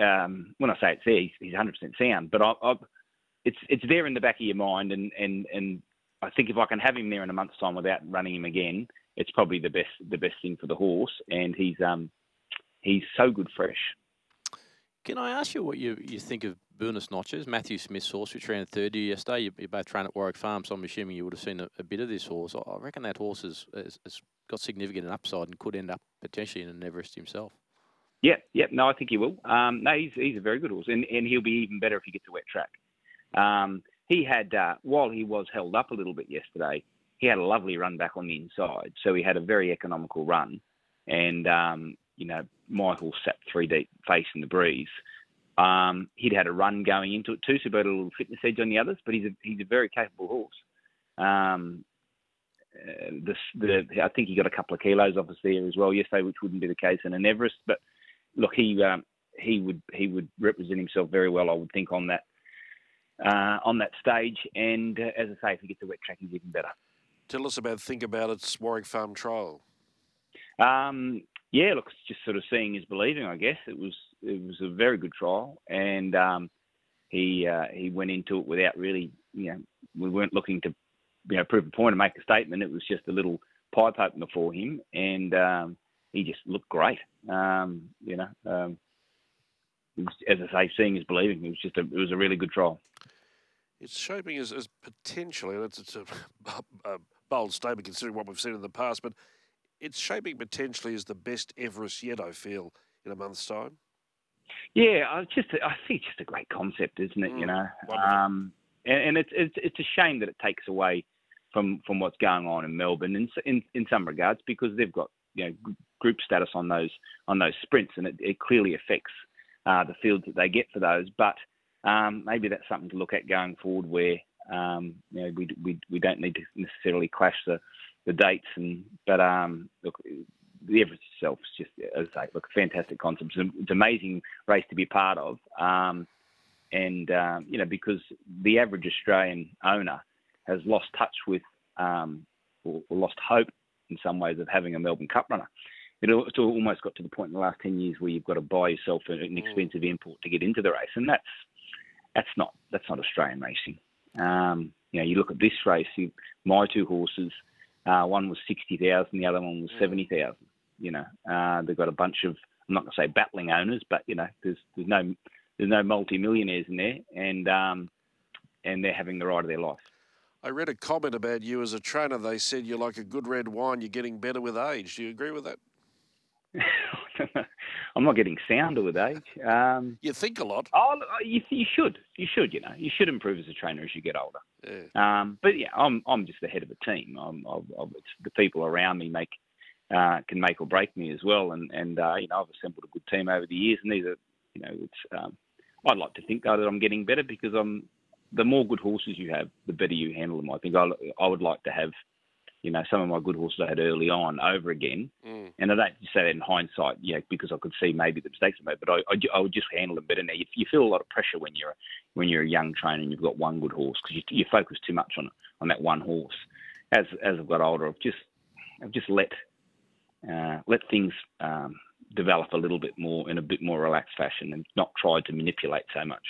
um, when I say it's there, he's, he's 100% sound, but I, I, it's it's there in the back of your mind, and, and, and I think if I can have him there in a month's time without running him again, it's probably the best the best thing for the horse, and he's um he's so good fresh. Can I ask you what you, you think of Buenos Notches, Matthew Smith's horse, which ran third year yesterday? You, you both trained at Warwick Farm, so I'm assuming you would have seen a, a bit of this horse. I reckon that horse has, has, has got significant upside and could end up potentially in an Everest himself. Yeah, yeah, no, I think he will. Um, no, he's he's a very good horse, and, and he'll be even better if he gets a wet track. Um, he had uh, while he was held up a little bit yesterday, he had a lovely run back on the inside, so he had a very economical run, and um, you know Michael sat three deep facing the breeze. Um, he'd had a run going into it too, so he had a little fitness edge on the others, but he's a he's a very capable horse. Um, uh, the, the, I think he got a couple of kilos off us there as well yesterday, which wouldn't be the case in an Everest. But look, he um, he would he would represent himself very well, I would think, on that uh, on that stage. And uh, as I say, if he gets a wet track, he's even better. Tell us about Think About It's Warwick Farm Trial. Um, yeah, look, it's just sort of seeing is believing. I guess it was it was a very good trial, and um, he uh, he went into it without really, you know, we weren't looking to, you know, prove a point and make a statement. It was just a little pipe opener for him, and um, he just looked great. Um, you know, um, was, as I say, seeing is believing. It was just a it was a really good trial. It's shaping as, as potentially, and it's, it's a, a bold statement considering what we've seen in the past, but it's shaping potentially as the best Everest yet. I feel in a month's time. Yeah, I just I think it's just a great concept, isn't it? Mm, you know, um, and, and it's it's it's a shame that it takes away from from what's going on in Melbourne in in, in some regards because they've got you know group status on those on those sprints, and it, it clearly affects uh, the fields that they get for those. But um, maybe that's something to look at going forward, where um, you know we, we we don't need to necessarily clash the the dates, and but um, look, the Everest itself is just, as I say, look, fantastic concept. It's, an, it's an amazing race to be part of, um, and um, you know because the average Australian owner has lost touch with um, or, or lost hope in some ways of having a Melbourne Cup runner. It, it's almost got to the point in the last ten years where you've got to buy yourself an, an expensive import to get into the race, and that's that's not that's not Australian racing. Um, you know, you look at this race. You, my two horses, uh, one was sixty thousand, the other one was seventy thousand. You know, uh, they've got a bunch of I'm not going to say battling owners, but you know, there's there's no there's no multi-millionaires in there, and um, and they're having the ride of their life. I read a comment about you as a trainer. They said you're like a good red wine. You're getting better with age. Do you agree with that? I'm not getting sounder with age. Um, You think a lot. Oh, you, you should. You should. You know, you should improve as a trainer as you get older. Yeah. Um, but yeah, I'm I'm just the head of a team. I'm, I've, it's the people around me make uh, can make or break me as well. And and uh, you know, I've assembled a good team over the years, and these are you know, it's. Um, I'd like to think though that I'm getting better because I'm. The more good horses you have, the better you handle them. I think I, I would like to have, you know, some of my good horses I had early on over again. Mm. And I don't say that in hindsight, yeah, because I could see maybe the mistakes I made, but I, I, I would just handle them better now. You, you feel a lot of pressure when you're when you're a young trainer and you've got one good horse because you, you focus too much on on that one horse. As as I've got older, I've just I've just let uh, let things um, develop a little bit more in a bit more relaxed fashion and not tried to manipulate so much.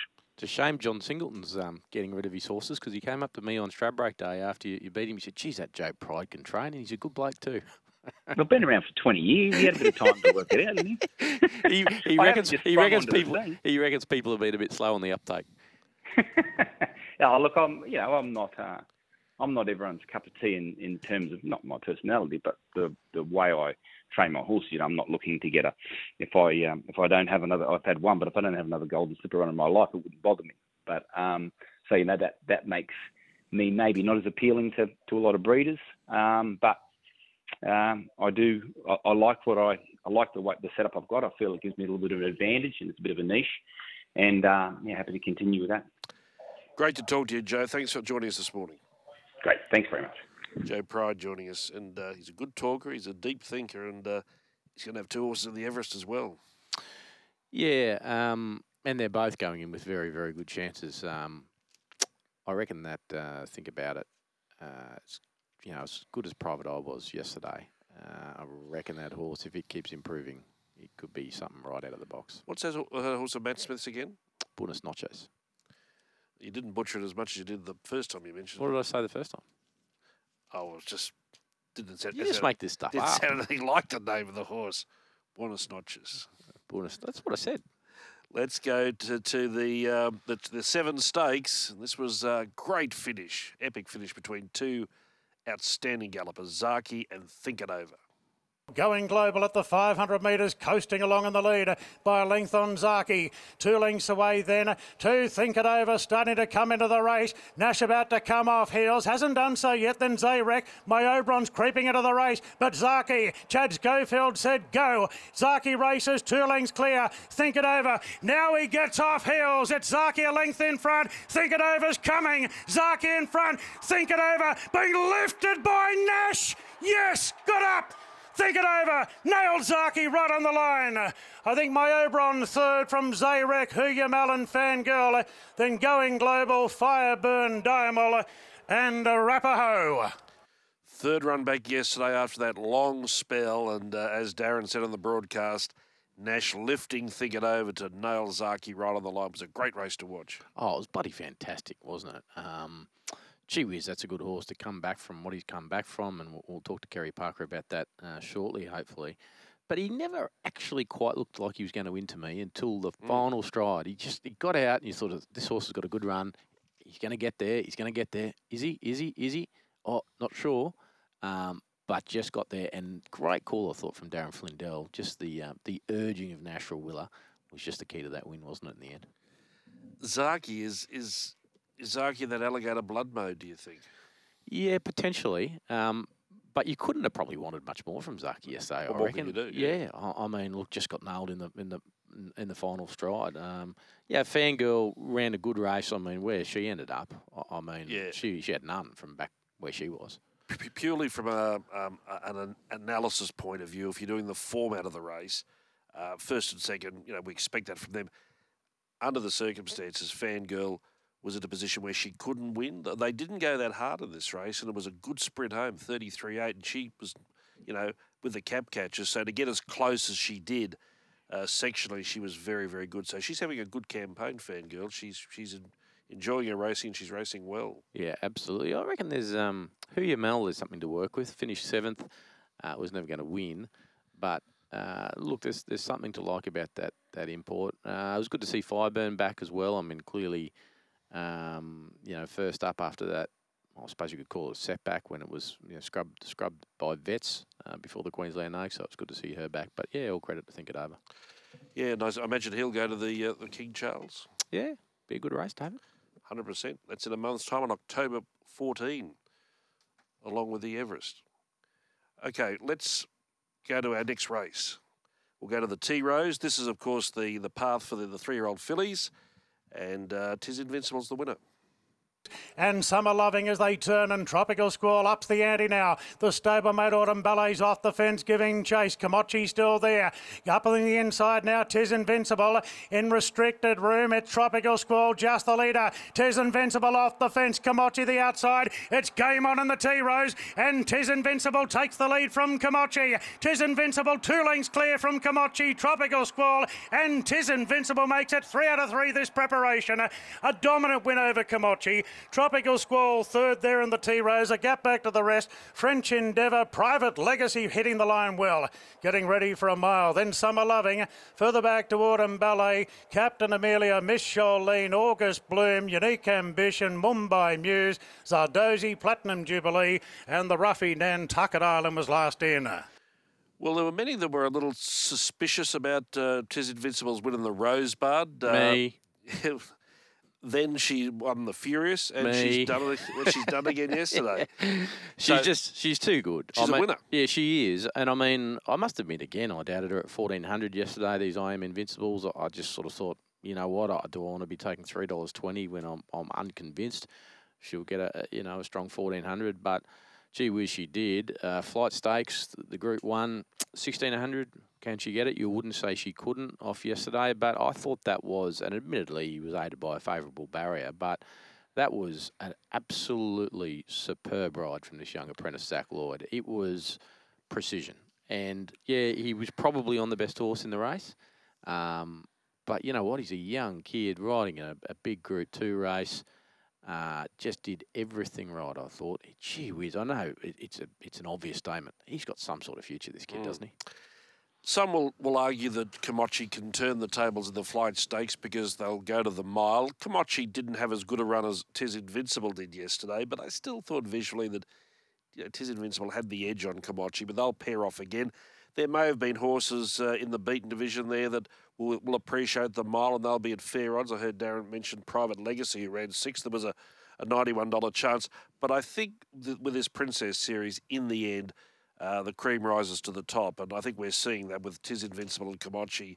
It's a shame John Singleton's um, getting rid of his horses because he came up to me on Stradbroke Day after you, you beat him. He said, "Geez, that Joe Pride can train, and he's a good bloke too." I've been around for 20 years. He had a bit of time to work it out, didn't he? he, he reckons he reckons people he reckons people have been a bit slow on the uptake. Yeah, look, I'm you know I'm not uh, I'm not everyone's cup of tea in, in terms of not my personality, but the the way I train my horse. You know, I'm not looking to get a if I um, if I don't have another I've had one, but if I don't have another golden slipper run in my life, it wouldn't bother me. But um, so you know that that makes me maybe not as appealing to, to a lot of breeders, um, but um, I do I, I like what I I like the way, the setup I've got. I feel it gives me a little bit of an advantage and it's a bit of a niche, and uh, yeah, happy to continue with that. Great to talk to you, Joe. Thanks for joining us this morning. Great, thanks very much. Joe Pride joining us, and uh, he's a good talker. He's a deep thinker, and uh, he's going to have two horses in the Everest as well. Yeah, um, and they're both going in with very, very good chances. Um, I reckon that, uh, think about it, uh, it's, you know, as good as Private Eye was yesterday, uh, I reckon that horse, if it keeps improving, it could be something right out of the box. What's that uh, horse of Matt Smith's again? Buenos Noches. You didn't butcher it as much as you did the first time you mentioned What it. did I say the first time? Oh, it just didn't sound. You just sounded- make this stuff Didn't up. sound anything like the name of the horse. Buenos Notches. Buenos, that's what I said. Let's go to, to the, um, the the seven stakes. This was a great finish, epic finish between two outstanding gallopers, Zaaki and Think It Over. Going global at the 500 metres, coasting along in the lead by a length on Zaaki. Two lengths away then. Two think it over, starting to come into the race. Nash about to come off heels, hasn't done so yet. Then Zeyrek, my Obron's creeping into the race, but Zaaki, Chad Schofield said go. Zaaki races, two lengths clear. Think it over. Now he gets off heels. It's Zaaki a length in front. Think it over's coming. Zaaki in front. Think it over, being lifted by Nash. Yes, got up. Think it over. Nailed Zaaki right on the line. I think my Oberon third from Zeyrek, Huyamel and Fangirl. Then Going Global, Fireburn, Diamol and Arapaho. Third run back yesterday after that long spell, and uh, as Darren said on the broadcast, Nash lifting Think It Over to nail Zaaki right on the line. It was a great race to watch. Oh, it was bloody fantastic, wasn't it? Um, gee whiz, that's a good horse to come back from what he's come back from, and we'll, we'll talk to Kerry Parker about that uh, shortly, hopefully. But he never actually quite looked like he was going to win to me until the mm. final stride. He just he got out and you thought, this horse has got a good run. He's going to get there. He's going to get there. Is he? Is he? Is he? Oh, not sure. Um, but just got there and great call I thought from Darren Flindell. Just the uh, the urging of Nash Rawiller was just the key to that win, wasn't it? In the end, Zaaki is is Zaaki in that alligator blood mode? Do you think? Yeah, potentially. Um, but you couldn't have probably wanted much more from Zaaki yesterday. Well, I reckon. Do, yeah, yeah I, I, mean, look, just got nailed in the in the in the final stride. Um, yeah, Fangirl ran a good race. I mean, where she ended up, I, I mean, yeah. she she had none from back where she was purely from a, um, an analysis point of view, if you're doing the format of the race, uh, first and second, you know, we expect that from them. Under the circumstances, Fangirl was at a position where she couldn't win. They didn't go that hard in this race, and it was a good sprint home, 33-8, and she was, you know, with the cab catches. So to get as close as she did, uh, sectionally, she was very, very good. So she's having a good campaign, Fangirl. She's she's enjoying her racing. She's racing well. Yeah, absolutely. I reckon there's um, Huyamel is something to work with. Finished seventh, uh, was never going to win, but uh, look, there's there's something to like about that that import. Uh, it was good to see Fireburn back as well. I mean, clearly, um, you know, first up after that. I suppose you could call it a setback when it was you know, scrubbed scrubbed by vets uh, before the Queensland Oaks. So it's good to see her back. But yeah, all credit to think it over. Yeah, nice. I imagine he'll go to the uh, the King Charles. Yeah, be a good race, David. 100%. That's in a month's time on October 14, along with the Everest. Okay, let's go to our next race. We'll go to the Tea Rose. This is, of course, the, the path for the, the three year old fillies, and uh, Tis Invincible's the winner and summer loving as they turn and tropical squall ups the ante now. The stablemate autumn ballets off the fence giving chase. Komachi still there. Up on the inside now, Tis Invincible in restricted room. It's tropical squall just the leader. Tis Invincible off the fence. Komachi the outside. It's game on in the Tea Rose and Tis Invincible takes the lead from Komachi. Tis Invincible two lengths clear from Komachi. Tropical squall and Tis Invincible makes it three out of three this preparation. A dominant win over Komachi. Tropical Squall third there in the Tea Rose. A gap back to the rest. French Endeavour, Private Legacy hitting the line well. Getting ready for a mile. Then Summer Loving. Further back to Autumn Ballet. Captain Amelia, Miss Charlene, August Bloom, Unique Ambition, Mumbai Muse, Zardozi, Platinum Jubilee, and the Ruffy Nantucket Island was last in. Well, there were many that were a little suspicious about uh, Tis Invincible's winning the Rosebud. Uh, Me. Then she won the Furious, and Me. she's done it. She's done again yesterday. she's So- just she's too good. She's I a mean- winner. Yeah, she is. And I mean, I must admit again, I doubted her at fourteen hundred yesterday. These I am Invincibles. I just sort of thought, you know what? I, do I want to be taking three dollars twenty when I'm I'm unconvinced she'll get a a, you know a strong fourteen hundred, but. Gee whiz, she did. Uh, flight stakes, the Group One, sixteen hundred. Can she get it? You wouldn't say she couldn't off yesterday, but I thought that was, and admittedly, he was aided by a favourable barrier, but that was an absolutely superb ride from this young apprentice, Zach Lloyd. It was precision. And yeah, he was probably on the best horse in the race. Um, but you know what? He's a young kid riding a, a big Group 2 race. Uh, just did everything right, I thought. Gee whiz, I know it, it's a it's an obvious statement. He's got some sort of future, this kid, Mm. doesn't he? Some will, will argue that Komachi can turn the tables in the flight stakes because they'll go to the mile. Komachi didn't have as good a run as Tis Invincible did yesterday, but I still thought visually that you know, Tis Invincible had the edge on Komachi, but they'll pair off again. There may have been horses uh, in the beaten division there that will, will appreciate the mile and they'll be at fair odds. I heard Darren mention Private Legacy, who ran sixth. There was a, a $91 chance. But I think that with this Princess series, in the end, uh, the cream rises to the top. And I think we're seeing that with Tis Invincible and Komachi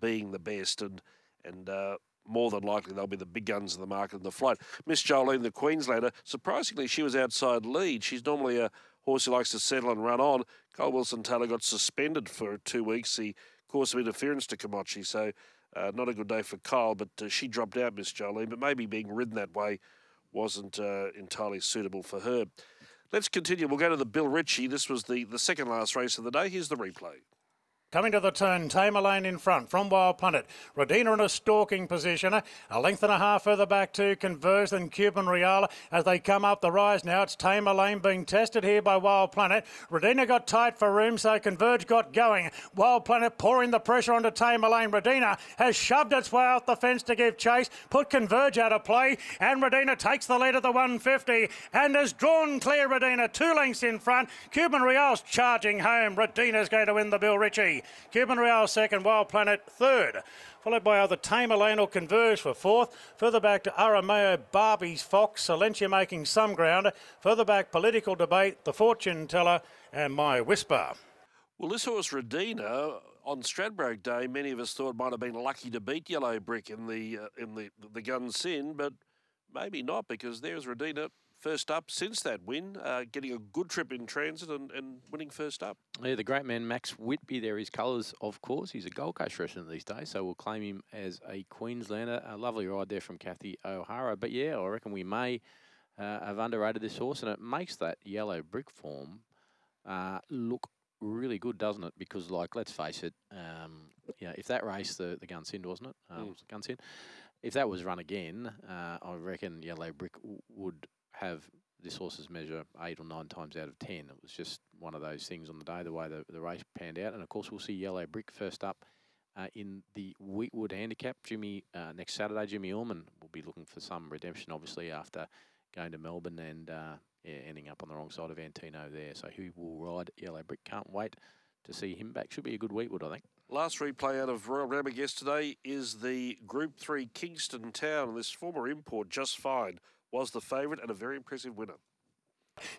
being the best. And, and uh, more than likely they'll be the big guns in the market in the flight. Miss Jolene, the Queenslander, surprisingly, she was outside lead. She's normally a horse who likes to settle and run on. Kyle Wilson Taylor got suspended for two weeks. He caused of interference to Komachi, so uh, not a good day for Kyle. But uh, she dropped out, Miss Jolene. But maybe being ridden that way wasn't uh, entirely suitable for her. Let's continue. We'll go to the Bill Ritchie. This was the, the second last race of the day. Here's the replay. Coming to the turn, Tamerlane in front from Wild Planet. Rodina in a stalking position. A length and a half further back to Converse and Cuban Real as they come up the rise now. It's Tamerlane being tested here by Wild Planet. Rodina got tight for room, so Converge got going. Wild Planet pouring the pressure onto Tamer Lane. Rodina has shoved its way out the fence to give chase, put Converge out of play, and Rodina takes the lead at the 150 and has drawn clear Rodina two lengths in front. Cuban Real's charging home. Rodina's going to win the Bill Ritchie. Cuban Real second, Wild Planet third. Followed by either Tamerlane or Converge for fourth. Further back to Arameo Barbie's Fox, Silentia making some ground. Further back, Political Debate, The Fortune Teller, and My Whisper. Well, this horse, Radina, on Stradbroke Day, many of us thought might have been lucky to beat Yellow Brick in the uh, in the the Gunsynd, but maybe not because there's Radina first up since that win, uh, getting a good trip in transit and, and winning first up. Yeah, the great man Max Whitby, there his colours, of course. He's a Gold Coast resident these days, so we'll claim him as a Queenslander. A lovely ride there from Kathy O'Hara. But yeah, I reckon we may uh, have underrated this horse, and it makes that yellow brick form uh, look really good, doesn't it? Because, like, let's face it, um, you know, if that race, the, the Gunsynd, wasn't it? Um, Mm. If that was run again, uh, I reckon Yellow Brick w- would have this horse's measure eight or nine times out of ten. It was just one of those things on the day, the way the, the race panned out. And of course, we'll see Yellow Brick first up uh, in the Weetwood Handicap. Jimmy uh, next Saturday, Jimmy Orman will be looking for some redemption, obviously, after going to Melbourne and uh, yeah, ending up on the wrong side of Antino there. So he will ride Yellow Brick. Can't wait to see him back. Should be a good Weetwood, I think. Last replay out of Royal Randwick yesterday is the Group 3 Kingston Town. This former import, Just Fine, was the favourite and a very impressive winner.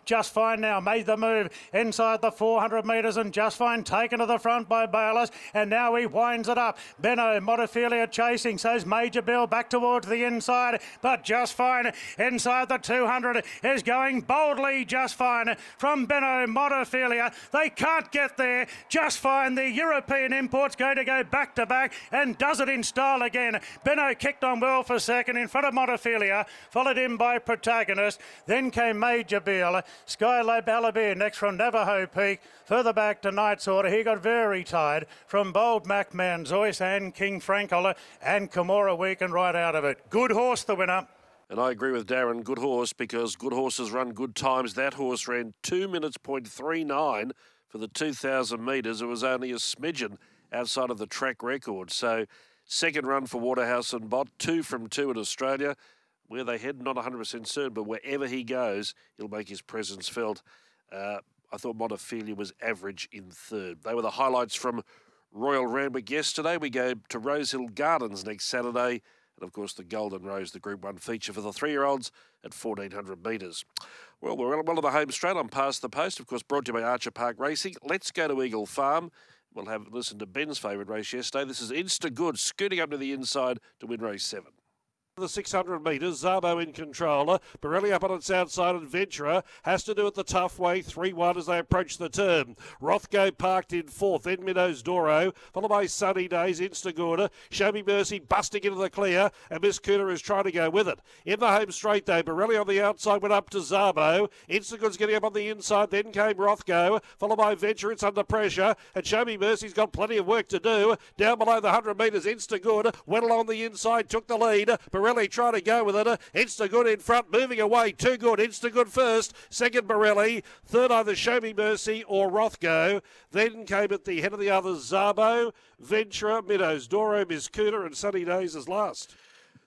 Just Fine now made the move inside the 400 metres and Just Fine taken to the front by Bayliss and now he winds it up. Benno Montefilia chasing, so's Major Bill back towards the inside but Just Fine inside the 200 is going boldly Just Fine from Benno Montefilia. They can't get there. Just Fine, the European import's going to go back to back and does it in style again. Benno kicked on well for second in front of Montefilia, followed in by Protagonist. Then came Major Bill. Skylab Alabir next from Navajo Peak. Further back to Knight's Order. He got very tired from Bold Mac Manzois and King Frankola and Kimura Weekend right out of it. Good horse, the winner. And I agree with Darren, good horse, because good horses run good times. That horse ran 2 minutes point three nine for the 2,000 metres. It was only a smidgen outside of the track record. So, second run for Waterhouse and Bott, two from two in Australia. Where they head, not 100% certain, but wherever he goes, he'll make his presence felt. Uh, I thought Montefilia was average in third. They were the highlights from Royal Randwick yesterday. We go to Rosehill Gardens next Saturday. And of course, the Golden Rose, the Group 1 feature for the three year olds at 1400 metres. Well, we're on the home straight on Past the Post, of course, brought to you by Archer Park Racing. Let's go to Eagle Farm. We'll have listened to Ben's favourite race yesterday. This is Insta Good, scooting up to the inside to win race seven. The 600 metres, Zabo in control. Uh, Borelli up on its outside, Adventurer has to do it the tough way, 3 1 as they approach the turn. Rothgo parked in fourth, then Meadows Doro, followed by Sunny Days, Instagorda. Show Me Mercy busting into the clear, and Miss Cooter is trying to go with it. In the home straight, though, Borelli on the outside went up to Zabo. Instagood's getting up on the inside, then came Rothgo, followed by Venture. It's under pressure, and Show Me Mercy's got plenty of work to do. Down below the 100 metres, Instagood went along the inside, took the lead. Trying to go with it. Instagood in front, moving away. Too good. Instagood first. Second, Borelli. Third, either Show Me Mercy or Rothgo. Then came at the head of the others, Zabo, Ventura, Meadows, Doro, Miss and Sunny Days as last.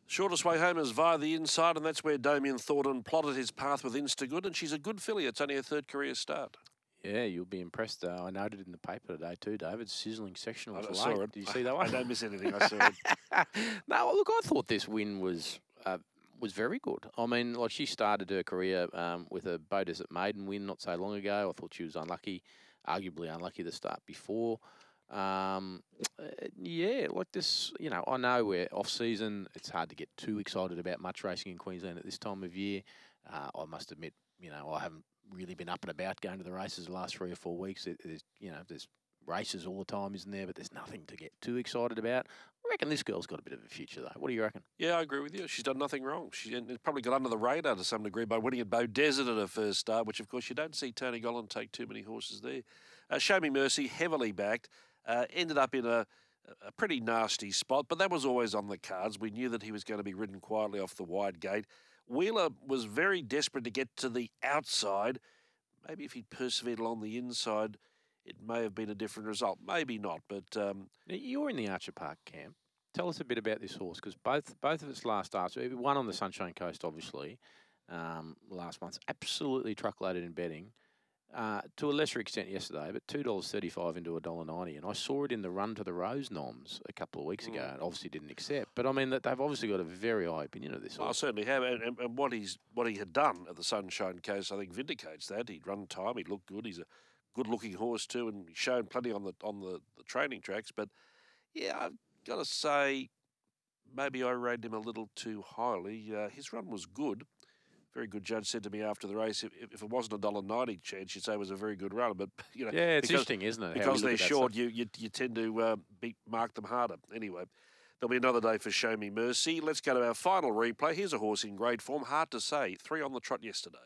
Shortest way home is via the inside, and that's where Damien Thornton plotted his path with Instagood, and she's a good filly. It's only her third career start. Yeah, you'll be impressed. Uh, I noted in the paper today too, David. Sizzling sectional I saw late. it. Did you see that one? I don't miss anything. I saw it. no, look, I thought this win was uh, was very good. I mean, like she started her career um, with a Beaudesert Maiden win not so long ago. I thought she was unlucky, arguably unlucky to start before. Um, uh, yeah, like this, you know, I know we're off season. It's hard to get too excited about much racing in Queensland at this time of year. Uh, I must admit, you know, I haven't really been up and about going to the races the last three or four weeks. It, there's, you know, there's races all the time, isn't there? But there's nothing to get too excited about. I reckon this girl's got a bit of a future, though. What do you reckon? Yeah, I agree with you. She's done nothing wrong. She probably got under the radar to some degree by winning at Beaudesert at her first start, which of course you don't see Tony Gollan take too many horses there. Uh, Show Me Mercy, heavily backed, uh, ended up in a, a pretty nasty spot, but that was always on the cards. We knew that he was going to be ridden quietly off the wide gate. Wheeler was very desperate to get to the outside. Maybe if he'd persevered along the inside, it may have been a different result. Maybe not, but um, Now, you're in the Archer Park camp. Tell us a bit about this horse because both both of its last starts, uh, one on the Sunshine Coast, obviously, um, last month, absolutely truckloaded in betting. Uh, to a lesser extent yesterday, but two dollars thirty-five into a dollar ninety, and I saw it in the run to the Rose noms a couple of weeks ago, Mm. and obviously didn't accept. But I mean that they've obviously got a very high opinion of this I certainly have, and, and, what he's what he had done at the Sunshine Coast, I think, vindicates that. He'd run time, he looked good. He's a good-looking horse too, and he's shown plenty on the on the, the training tracks. But yeah, I've got to say, maybe I rated him a little too highly. Uh, his run was good. Very good judge said to me after the race, if, if it wasn't a dollar ninety chance, you'd say it was a very good run. But you know, Yeah, it's interesting, isn't it, Because they're short, you, you you tend to uh, be, mark them harder. Anyway, there'll be another day for Show Me Mercy. Let's go to our final replay. Here's a horse in great form. Hard to say. Three on the trot yesterday.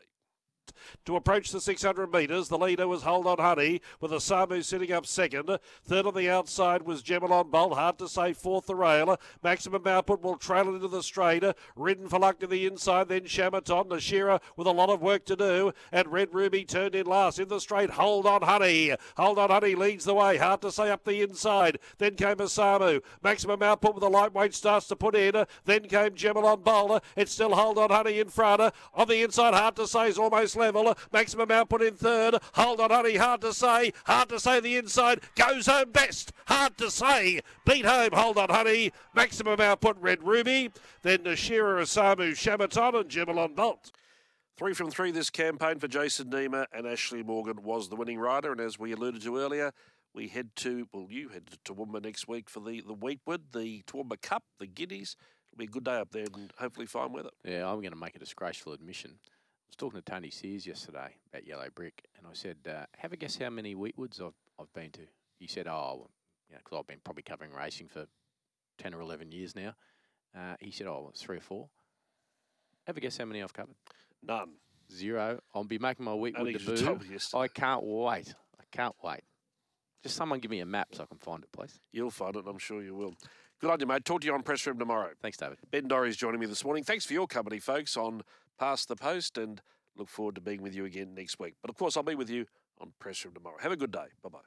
To approach the 600 metres, the leader was Hold On Honey, with Asamu sitting up second. Third on the outside was Gemelon Bolt. Hard to say fourth the rail. Maximum output will trail into the straight. Ridden for luck to the inside, then Shamaton. Nashira with a lot of work to do. And Red Ruby turned in last in the straight. Hold On Honey. Hold On Honey leads the way. Hard to say up the inside. Then came Asamu. Maximum output with the lightweight starts to put in. Then came Gemelon Bolt. It's still Hold On Honey in front. On the inside, hard to say is almost level. Maximum output in third. Hold on, honey. Hard to say. Hard to say the inside. Goes home best. Hard to say. Beat home. Hold on, honey. Maximum output. Red Ruby. Then Nashira Asamu Shamaton and Gemelon Bolt. Three from three this campaign for Jason Niemer and Ashley Morgan was the winning rider. And as we alluded to earlier, we head to, well, you head to Toowoomba next week for the, the Weetwood, the Toowoomba Cup, the Guineas. It'll be a good day up there and hopefully fine weather. Yeah, I'm going to make a disgraceful admission. I was talking to Tony Sears yesterday about Yellow Brick, and I said, uh, "Have a guess how many Weetwoods I've I've been to." He said, "Oh, well, you know, because I've been probably covering racing for ten or eleven years now." Uh, he said, "Oh, well, it's three or four. Have a guess how many I've covered? None. Zero. I'll be making my Weetwood Only 'cause you debut. told me yesterday. I can't wait. I can't wait. Just someone give me a map so I can find it, please. You'll find it, I'm sure you will. Good on you, mate. Talk to you on press room tomorrow. Thanks, David. Ben Dorries joining me this morning. Thanks for your company, folks, on Past the Post, and look forward to being with you again next week. But of course, I'll be with you on press room tomorrow. Have a good day. Bye bye.